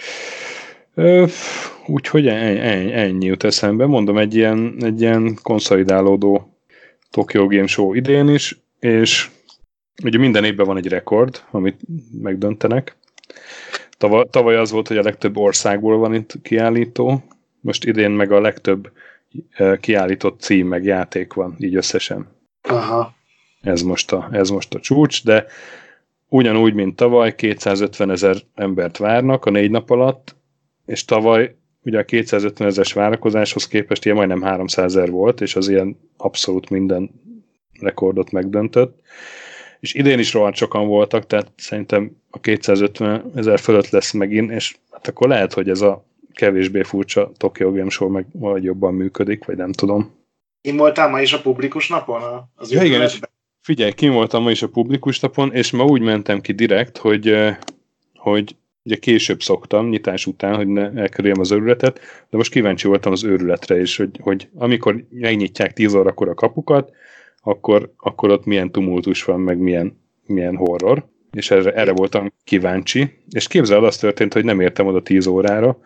Speaker 1: Úgyhogy ennyi, ennyi, ennyi jut eszembe. Mondom, egy ilyen, egy ilyen konszolidálódó Tokyo Game Show idén is, és ugye minden évben van egy rekord, amit megdöntenek. Tavaly, tavaly az volt, hogy a legtöbb országból van itt kiállító, most idén meg a legtöbb e, kiállított cím meg játék van, így összesen.
Speaker 2: Aha.
Speaker 1: Ez most a, ez most a csúcs, de ugyanúgy, mint tavaly, 250 ezer embert várnak a négy nap alatt, és tavaly ugye a 250 ezeres várakozáshoz képest ilyen majdnem 300 ezer volt, és az ilyen abszolút minden rekordot megdöntött és idén is rohadt sokan voltak, tehát szerintem a 250 ezer fölött lesz megint, és hát akkor lehet, hogy ez a kevésbé furcsa Tokyo Game Show meg vagy jobban működik, vagy nem tudom.
Speaker 2: Én voltál ma is a publikus napon? Az
Speaker 1: ja, igen, és figyelj, kim voltam ma is a publikus napon, és ma úgy mentem ki direkt, hogy, hogy ugye később szoktam, nyitás után, hogy ne elkerüljem az őrületet, de most kíváncsi voltam az őrületre is, hogy, hogy amikor megnyitják 10 órakor a kapukat, akkor, akkor ott milyen tumultus van, meg milyen, milyen horror, és erre, erre voltam kíváncsi, és képzeld, az történt, hogy nem értem oda 10 órára,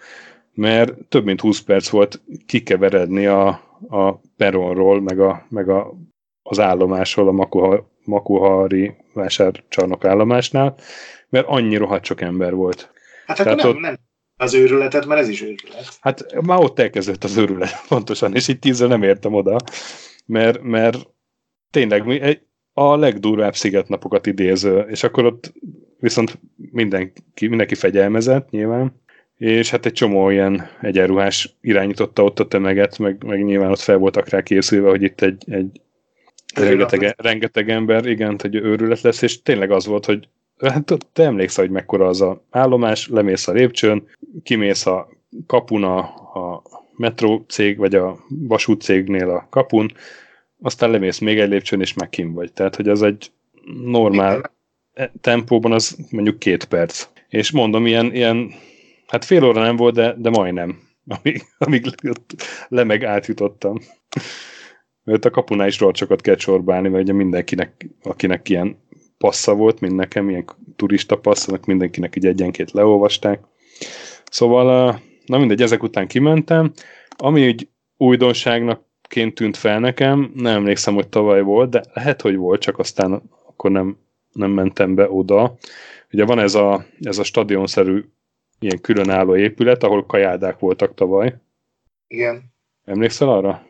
Speaker 1: mert több mint 20 perc volt kikeveredni a, a peronról, meg, a, meg a, az állomásról, a Makuha, Makuhari vásárcsarnok állomásnál, mert annyi rohadt sok ember volt.
Speaker 2: Hát akkor nem, ott, nem az őrületet, mert ez is őrület.
Speaker 1: Hát már ott elkezdett az őrület, pontosan, és így tízzel nem értem oda, mert, mert tényleg egy, a legdurvább szigetnapokat idéző, és akkor ott viszont mindenki, mindenki fegyelmezett nyilván, és hát egy csomó ilyen egyenruhás irányította ott a tömeget, meg, meg nyilván ott fel voltak rá készülve, hogy itt egy, egy rengeteg, rengeteg ember, igen, hogy őrület lesz, és tényleg az volt, hogy hát te emlékszel, hogy mekkora az a állomás, lemész a lépcsőn, kimész a kapun a, a metró cég, vagy a vasút cégnél a kapun, aztán lemész még egy lépcsőn, és meg kim vagy. Tehát, hogy az egy normál tempóban az mondjuk két perc. És mondom, ilyen, ilyen hát fél óra nem volt, de, de majdnem, amíg, amíg le meg átjutottam. Mert a kapunál is rohacsokat kell csorbálni, mert ugye mindenkinek, akinek ilyen passza volt, mint nekem, ilyen turista passzanak, mindenkinek így egyenként leolvasták. Szóval, na mindegy, ezek után kimentem. Ami úgy újdonságnak ként tűnt fel nekem, nem emlékszem, hogy tavaly volt, de lehet, hogy volt, csak aztán akkor nem, nem mentem be oda. Ugye van ez a, ez a stadionszerű ilyen különálló épület, ahol kajádák voltak tavaly.
Speaker 2: Igen.
Speaker 1: Emlékszel arra?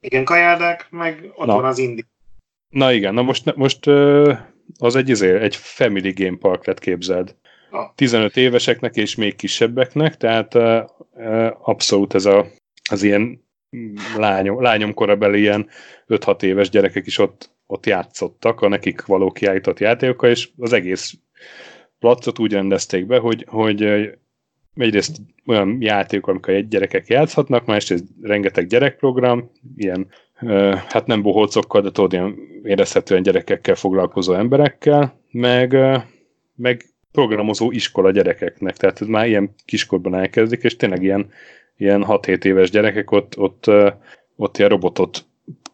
Speaker 2: Igen, kajádák, meg ott na. van az Indi.
Speaker 1: Na igen, na most, most az egy, izé, egy family game park lett képzeld. Ah. 15 éveseknek és még kisebbeknek, tehát abszolút ez a, az ilyen lányom, lányom korabeli ilyen 5-6 éves gyerekek is ott, ott játszottak a nekik való kiállított játékokkal, és az egész placot úgy rendezték be, hogy, hogy egyrészt olyan játékok, amikor egy gyerekek játszhatnak, másrészt rengeteg gyerekprogram, ilyen, hát nem bohócokkal, de tudod, ilyen érezhetően gyerekekkel foglalkozó emberekkel, meg, meg programozó iskola gyerekeknek, tehát ez már ilyen kiskorban elkezdik, és tényleg ilyen, ilyen 6-7 éves gyerekek ott, ott, ott ilyen robotot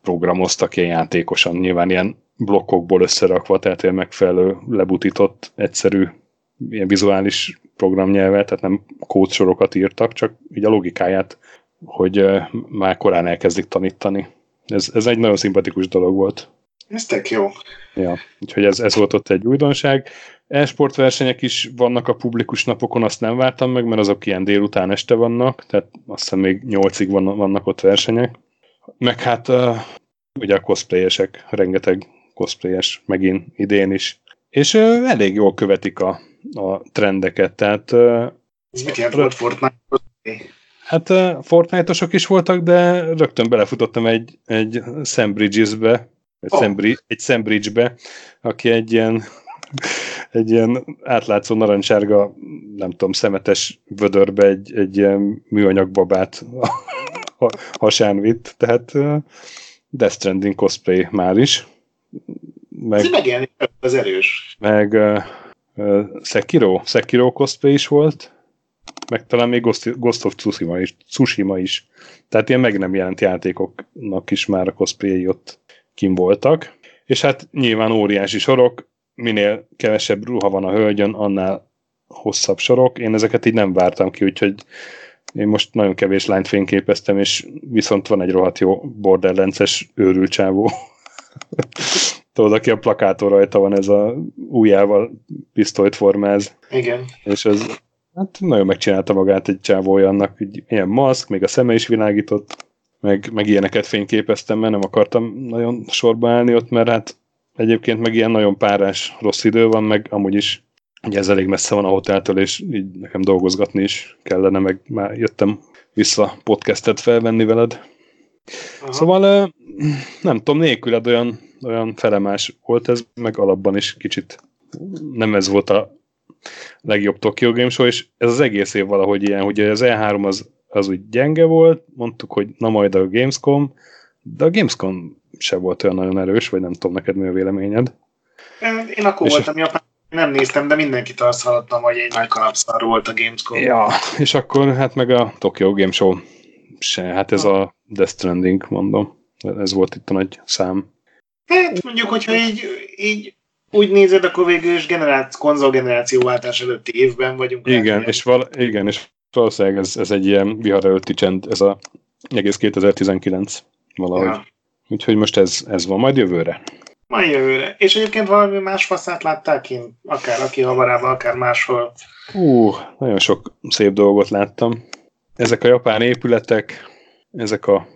Speaker 1: programoztak ilyen játékosan, nyilván ilyen blokkokból összerakva, tehát ilyen megfelelő lebutított, egyszerű ilyen vizuális programnyelvet, tehát nem kódsorokat írtak, csak így a logikáját, hogy már korán elkezdik tanítani. Ez, ez egy nagyon szimpatikus dolog volt.
Speaker 2: Ez tök jó.
Speaker 1: Ja, úgyhogy ez, ez volt ott egy újdonság. E-sport versenyek is vannak a publikus napokon, azt nem vártam meg, mert azok ilyen délután este vannak, tehát azt hiszem még nyolcig van, vannak ott versenyek. Meg hát uh, ugye a cosplayesek, rengeteg cosplayes megint idén is. És uh, elég jól követik a, a trendeket, tehát... Uh,
Speaker 2: Ez mit jelent volt Fortnite?
Speaker 1: Hát uh, Fortnite-osok is voltak, de rögtön belefutottam egy, egy Sam Bridges-be, egy, oh. Sam, egy Sam Bridge-be, aki egy ilyen egy ilyen átlátszó narancsárga, nem tudom, szemetes vödörbe egy, egy ilyen műanyag babát hasán vitt, tehát Death Stranding cosplay már is.
Speaker 2: Meg, Ez megjelenik, az erős.
Speaker 1: Meg uh, uh, Sekiro, Sekiro cosplay is volt, meg talán még Ghost, Ghost of Tsushima is, Tsushima is. Tehát ilyen meg nem jelent játékoknak is már a cosplayei ott kim voltak. És hát nyilván óriási sorok, minél kevesebb ruha van a hölgyön, annál hosszabb sorok. Én ezeket így nem vártam ki, úgyhogy én most nagyon kevés lányt fényképeztem, és viszont van egy rohadt jó borderlences őrült csávó. Tudod, aki a plakátor rajta van, ez a ujjával pisztolyt formáz.
Speaker 2: Igen.
Speaker 1: És ez hát nagyon megcsinálta magát egy csávó annak, hogy ilyen maszk, még a szeme is világított, meg, meg ilyeneket fényképeztem, mert nem akartam nagyon sorba állni ott, mert hát egyébként meg ilyen nagyon párás rossz idő van, meg amúgy is ugye ez elég messze van a hoteltől, és így nekem dolgozgatni is kellene, meg már jöttem vissza podcastet felvenni veled. Aha. Szóval nem tudom, nélküled olyan, olyan felemás volt ez, meg alapban is kicsit nem ez volt a legjobb Tokyo Game Show, és ez az egész év valahogy ilyen, hogy az E3 az, az úgy gyenge volt, mondtuk, hogy na majd a Gamescom, de a Gamescom se volt olyan nagyon erős, vagy nem tudom neked mi a véleményed.
Speaker 2: Én akkor és voltam Japán, nem néztem, de mindenkit azt hallottam, hogy egy nagy kalapszar volt a Gamescom.
Speaker 1: Ja, és akkor hát meg a Tokyo Game Show se, hát ez a Death Stranding, mondom. Ez volt itt a nagy szám.
Speaker 2: Hát mondjuk, hogyha így, így úgy nézed, akkor végül is generáció, konzolgenerációváltás előtti évben vagyunk.
Speaker 1: Igen, és, val- igen és valószínűleg ez, ez egy ilyen vihar előtti csend, ez a egész 2019 valahogy. Ja. Úgyhogy most ez, ez van, majd jövőre.
Speaker 2: Majd jövőre. És egyébként valami más faszát látták kint? Akár aki havarában, akár máshol.
Speaker 1: Ú, nagyon sok szép dolgot láttam. Ezek a japán épületek, ezek a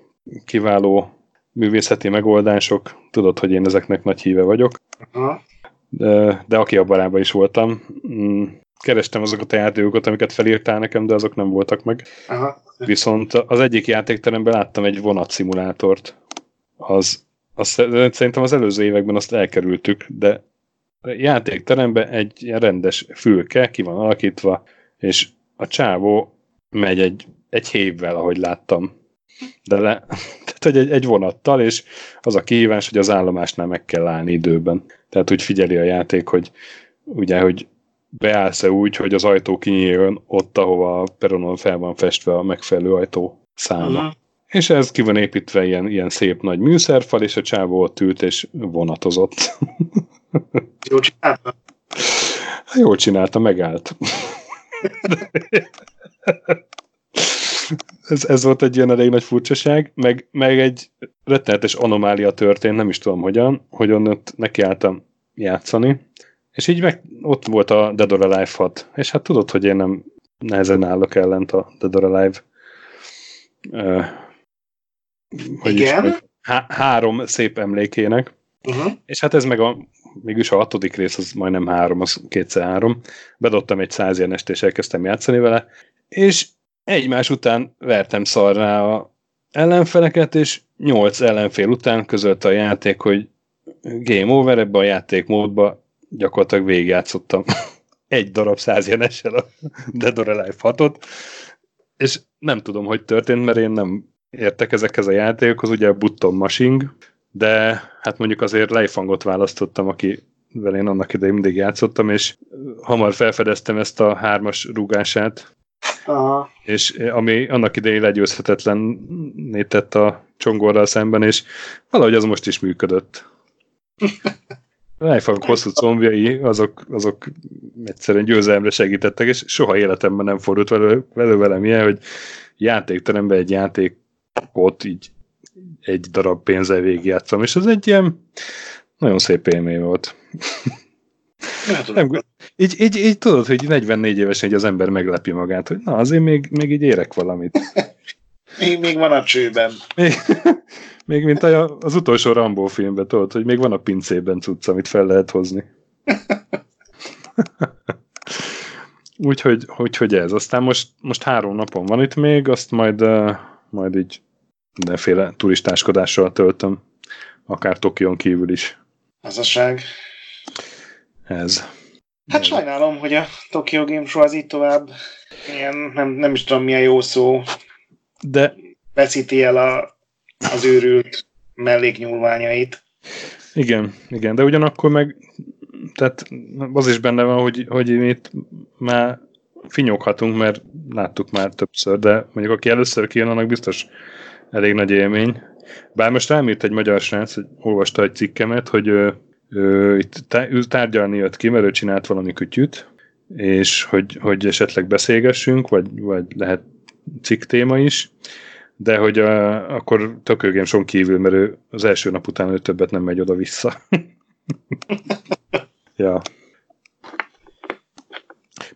Speaker 1: kiváló művészeti megoldások, tudod, hogy én ezeknek nagy híve vagyok. Aha. De, de aki abban is voltam. Mm, kerestem azokat a játékokat, amiket felírtál nekem, de azok nem voltak meg. Aha. Viszont az egyik játékteremben láttam egy vonatszimulátort. Az, az, szerintem az előző években azt elkerültük, de játékteremben egy rendes fülke ki van alakítva, és a csávó megy egy, egy hévvel, ahogy láttam. De le, tehát hogy egy, egy vonattal, és az a kihívás, hogy az állomásnál meg kell állni időben. Tehát úgy figyeli a játék, hogy ugye, hogy beállsz-e úgy, hogy az ajtó kinyíljon ott, ahova a peronon fel van festve a megfelelő ajtó száma. Uh-huh. És ez ki van építve ilyen, ilyen szép nagy műszerfal, és a csávó ott ült és vonatozott.
Speaker 2: Jól csinálta?
Speaker 1: Jól csinálta, megállt. ez, ez volt egy ilyen elég nagy furcsaság, meg, meg egy rettenetes anomália történt, nem is tudom hogyan, hogy ott nekiálltam játszani, és így meg ott volt a Dead or Alive 6, és hát tudod, hogy én nem nehezen állok ellent a Dead or Alive hogy Igen? Há- három szép emlékének, uh-huh. és hát ez meg a mégis a hatodik rész az majdnem három, az kétszer három. Bedobtam egy száz ilyenest, és elkezdtem játszani vele, és egymás után vertem szarrá a ellenfeleket, és nyolc ellenfél után közölte a játék, hogy game over ebbe a játékmódba gyakorlatilag végigjátszottam egy darab százjenessel a Dead or Alive 6 és nem tudom, hogy történt, mert én nem értek ezekhez a játékokhoz, ugye a button mashing, de hát mondjuk azért lejfangot választottam, aki én annak idején mindig játszottam, és hamar felfedeztem ezt a hármas rúgását, Aha. és ami annak idején legyőzhetetlen tett a csongorral szemben, és valahogy az most is működött. Lifehack hosszú combjai, azok, azok egyszerűen győzelemre segítettek, és soha életemben nem fordult velő, velő velem ilyen, hogy játékteremben egy játékot így egy darab pénzzel végigjátszom, és ez egy ilyen nagyon szép élmény volt. Nem, így, így, így tudod, hogy 44 évesen az ember meglepi magát, hogy na, azért még, még így érek valamit.
Speaker 2: még, még van a csőben.
Speaker 1: Még, még mint az utolsó Rambo filmben, tudod, hogy még van a pincében cucc, amit fel lehet hozni. Úgyhogy hogy, hogy ez. Aztán most, most három napon van itt még, azt majd, uh, majd így mindenféle turistáskodással töltöm, akár Tokion kívül is.
Speaker 2: Házasság.
Speaker 1: Ez.
Speaker 2: Hát sajnálom, hogy a Tokyo Game Show az így tovább ilyen, nem, nem is tudom milyen jó szó,
Speaker 1: de
Speaker 2: veszíti el a az őrült melléknyúlványait.
Speaker 1: Igen, igen, de ugyanakkor meg tehát az is benne van, hogy, hogy itt már finyoghatunk, mert láttuk már többször, de mondjuk aki először kijön, annak biztos elég nagy élmény. Bár most rám írt egy magyar srác, hogy olvasta egy cikkemet, hogy ő, ő itt tárgyalni jött ki, mert ő csinált valami kütyüt, és hogy, hogy esetleg beszélgessünk, vagy, vagy lehet cikk téma is, de hogy a, akkor tökőgém kívül, mert ő az első nap után ő többet nem megy oda-vissza. ja.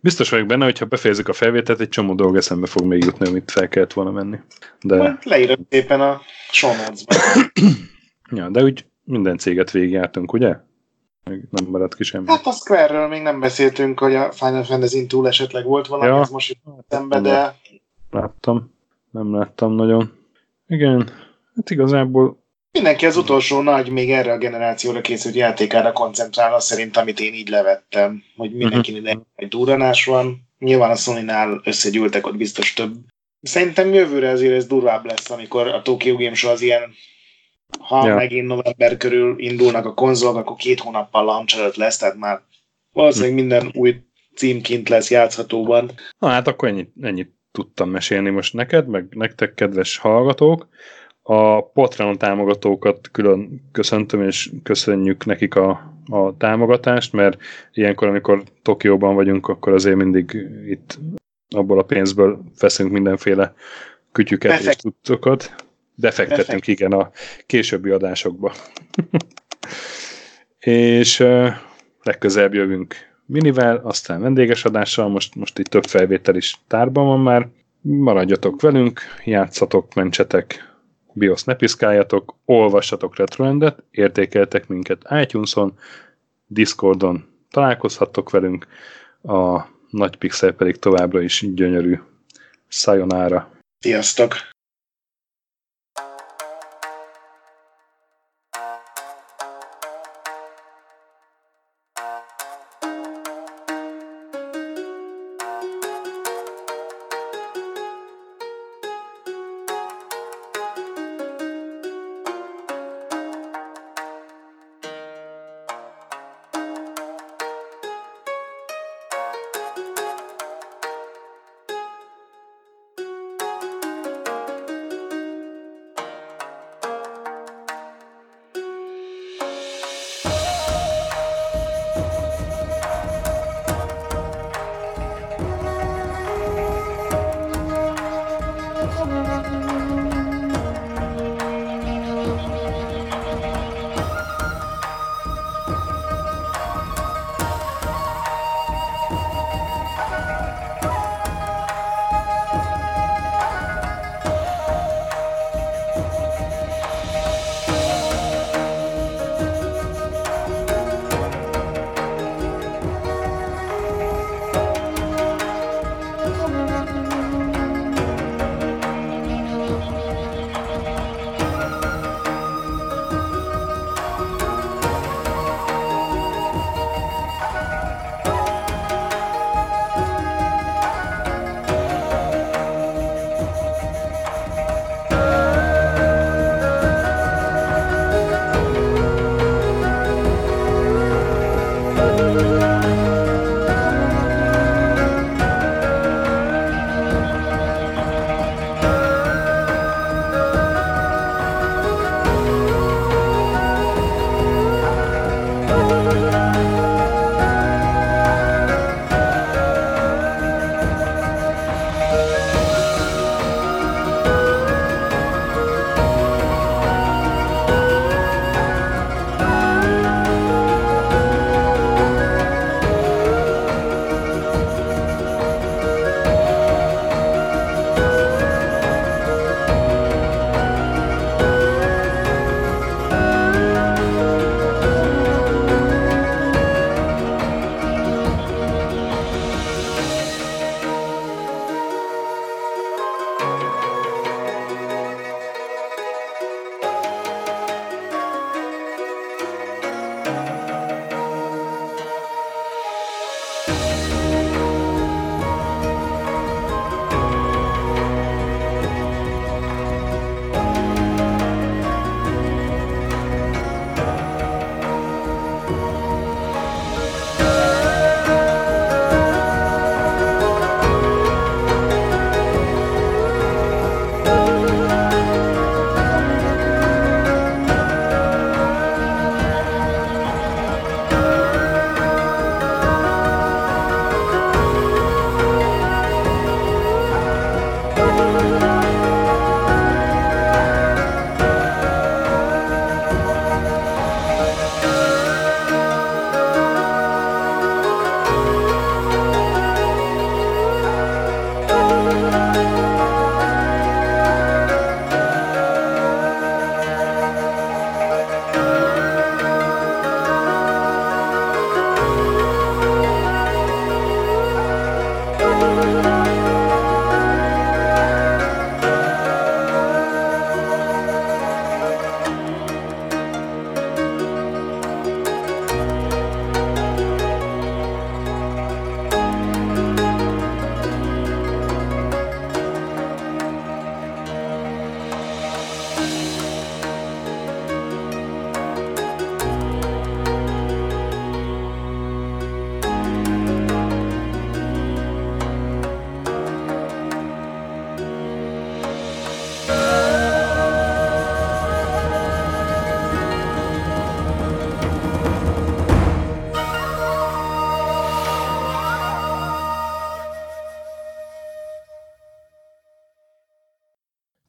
Speaker 1: Biztos vagyok benne, hogyha befejezzük a felvételt, egy csomó dolog eszembe fog még jutni, amit fel kellett volna menni. De...
Speaker 2: Majd leírod szépen a show
Speaker 1: ja, de úgy minden céget végigjártunk, ugye? Még nem maradt ki semmi.
Speaker 2: Hát a Square-ről még nem beszéltünk, hogy a Final Fantasy túl esetleg volt valami, ja. ez most itt szembe, de...
Speaker 1: Láttam nem láttam nagyon. Igen, hát igazából
Speaker 2: Mindenki az utolsó nagy, még erre a generációra készült játékára koncentrál, az szerint, amit én így levettem, hogy mindenkinek uh-huh. egy duranás van. Nyilván a Sony-nál összegyűltek ott biztos több. Szerintem jövőre azért ez durvább lesz, amikor a Tokyo Game Show az ilyen ha ja. megint november körül indulnak a konzolok, akkor két hónappal launch előtt lesz, tehát már valószínűleg minden új cím kint lesz játszhatóban.
Speaker 1: Na hát akkor ennyit, ennyit tudtam mesélni most neked, meg nektek, kedves hallgatók. A Patreon támogatókat külön köszöntöm, és köszönjük nekik a, a támogatást, mert ilyenkor, amikor Tokióban vagyunk, akkor azért mindig itt abból a pénzből veszünk mindenféle kütyüket Perfect. és tudtokat. Befektetünk, Perfect. igen, a későbbi adásokba. és uh, legközelebb jövünk minivel, aztán vendéges adással, most, most itt több felvétel is tárban van már. Maradjatok velünk, játszatok, mentsetek, BIOS ne piszkáljatok, olvassatok Retroendet, értékeltek minket iTunes-on, Discordon találkozhattok velünk, a nagy pixel pedig továbbra is gyönyörű. Sayonara!
Speaker 2: Sziasztok!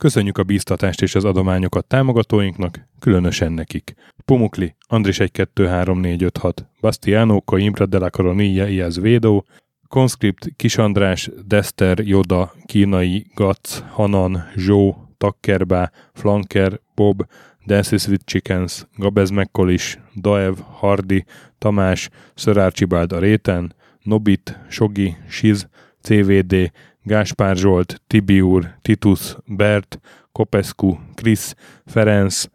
Speaker 1: Köszönjük a bíztatást és az adományokat támogatóinknak, különösen nekik. Pumukli, Andris 1 2 3 4 5 6, Bastiano, Coimbra de la Coronilla Iaz Védó, Conscript, Kisandrás, Dester, Joda, Kínai, Gac, Hanan, Zsó, Takkerbá, Flanker, Bob, Dances with Chickens, Gabez Mekkolis, Daev, Hardi, Tamás, Szörárcsibáld a réten, Nobit, Sogi, Siz, CVD, Gáspár Zsolt, Tibiur, Titus, Bert, Kopescu, Krisz, Ferenc,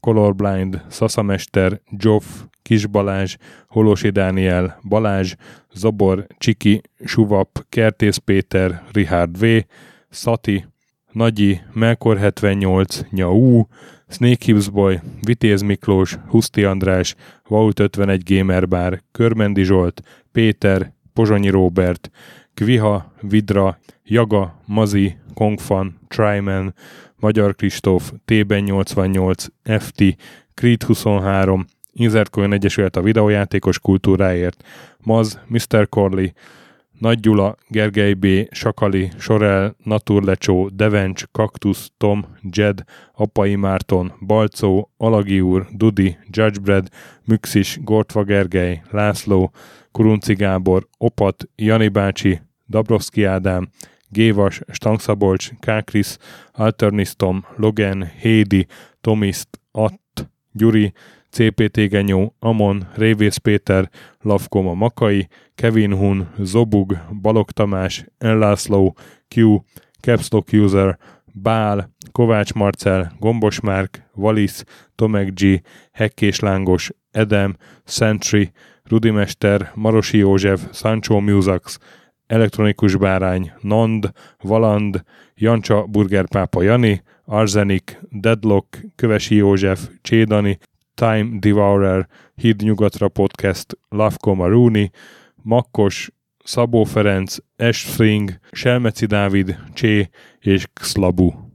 Speaker 1: Colorblind, Szaszamester, Joff, Kis Balázs, Holosi Dániel, Balázs, Zobor, Csiki, Suvap, Kertész Péter, Richard V, Szati, Nagyi, Melkor 78, Nyau, Snake Hills Boy, Vitéz Miklós, Huszti András, Vault 51 Gamer Bar, Körmendi Zsolt, Péter, Pozsonyi Róbert, Kviha, Vidra, Jaga, Mazi, Kongfan, Tryman, Magyar Kristóf, T-ben 88, FT, Creed 23, Inzertcoin Egyesület a videójátékos kultúráért, Maz, Mr. Corley, Nagy Gyula, Gergely B., Sakali, Sorel, Naturlecsó, Devencs, Kaktusz, Tom, Jed, Apai Márton, Balcó, Alagi úr, Dudi, Judgebred, Müxis, Gortva Gergely, László, Kurunci Gábor, Opat, Jani bácsi, Dabrowski Ádám, Gévas, Stangszabolcs, Kákris, Alternisztom, Logan, Hédi, Tomiszt, Att, Gyuri, CPT Genyó, Amon, Révész Péter, Lavkoma Makai, Kevin Hun, Zobug, Balog Tamás, Enlászló, Q, Capstock User, Bál, Kovács Marcel, Gombos Márk, Valisz, Tomek G, Hekkés Lángos, Edem, Sentry, Rudimester, Marosi József, Sancho Musax, Elektronikus Bárány, Nand, Valand, Jancsa Burgerpápa Jani, Arzenik, Deadlock, Kövesi József, Csédani, Time Devourer, Híd Nyugatra Podcast, Lavko Maruni, Makkos, Szabó Ferenc, Esfring, Selmeci Dávid, Csé és Xlabu.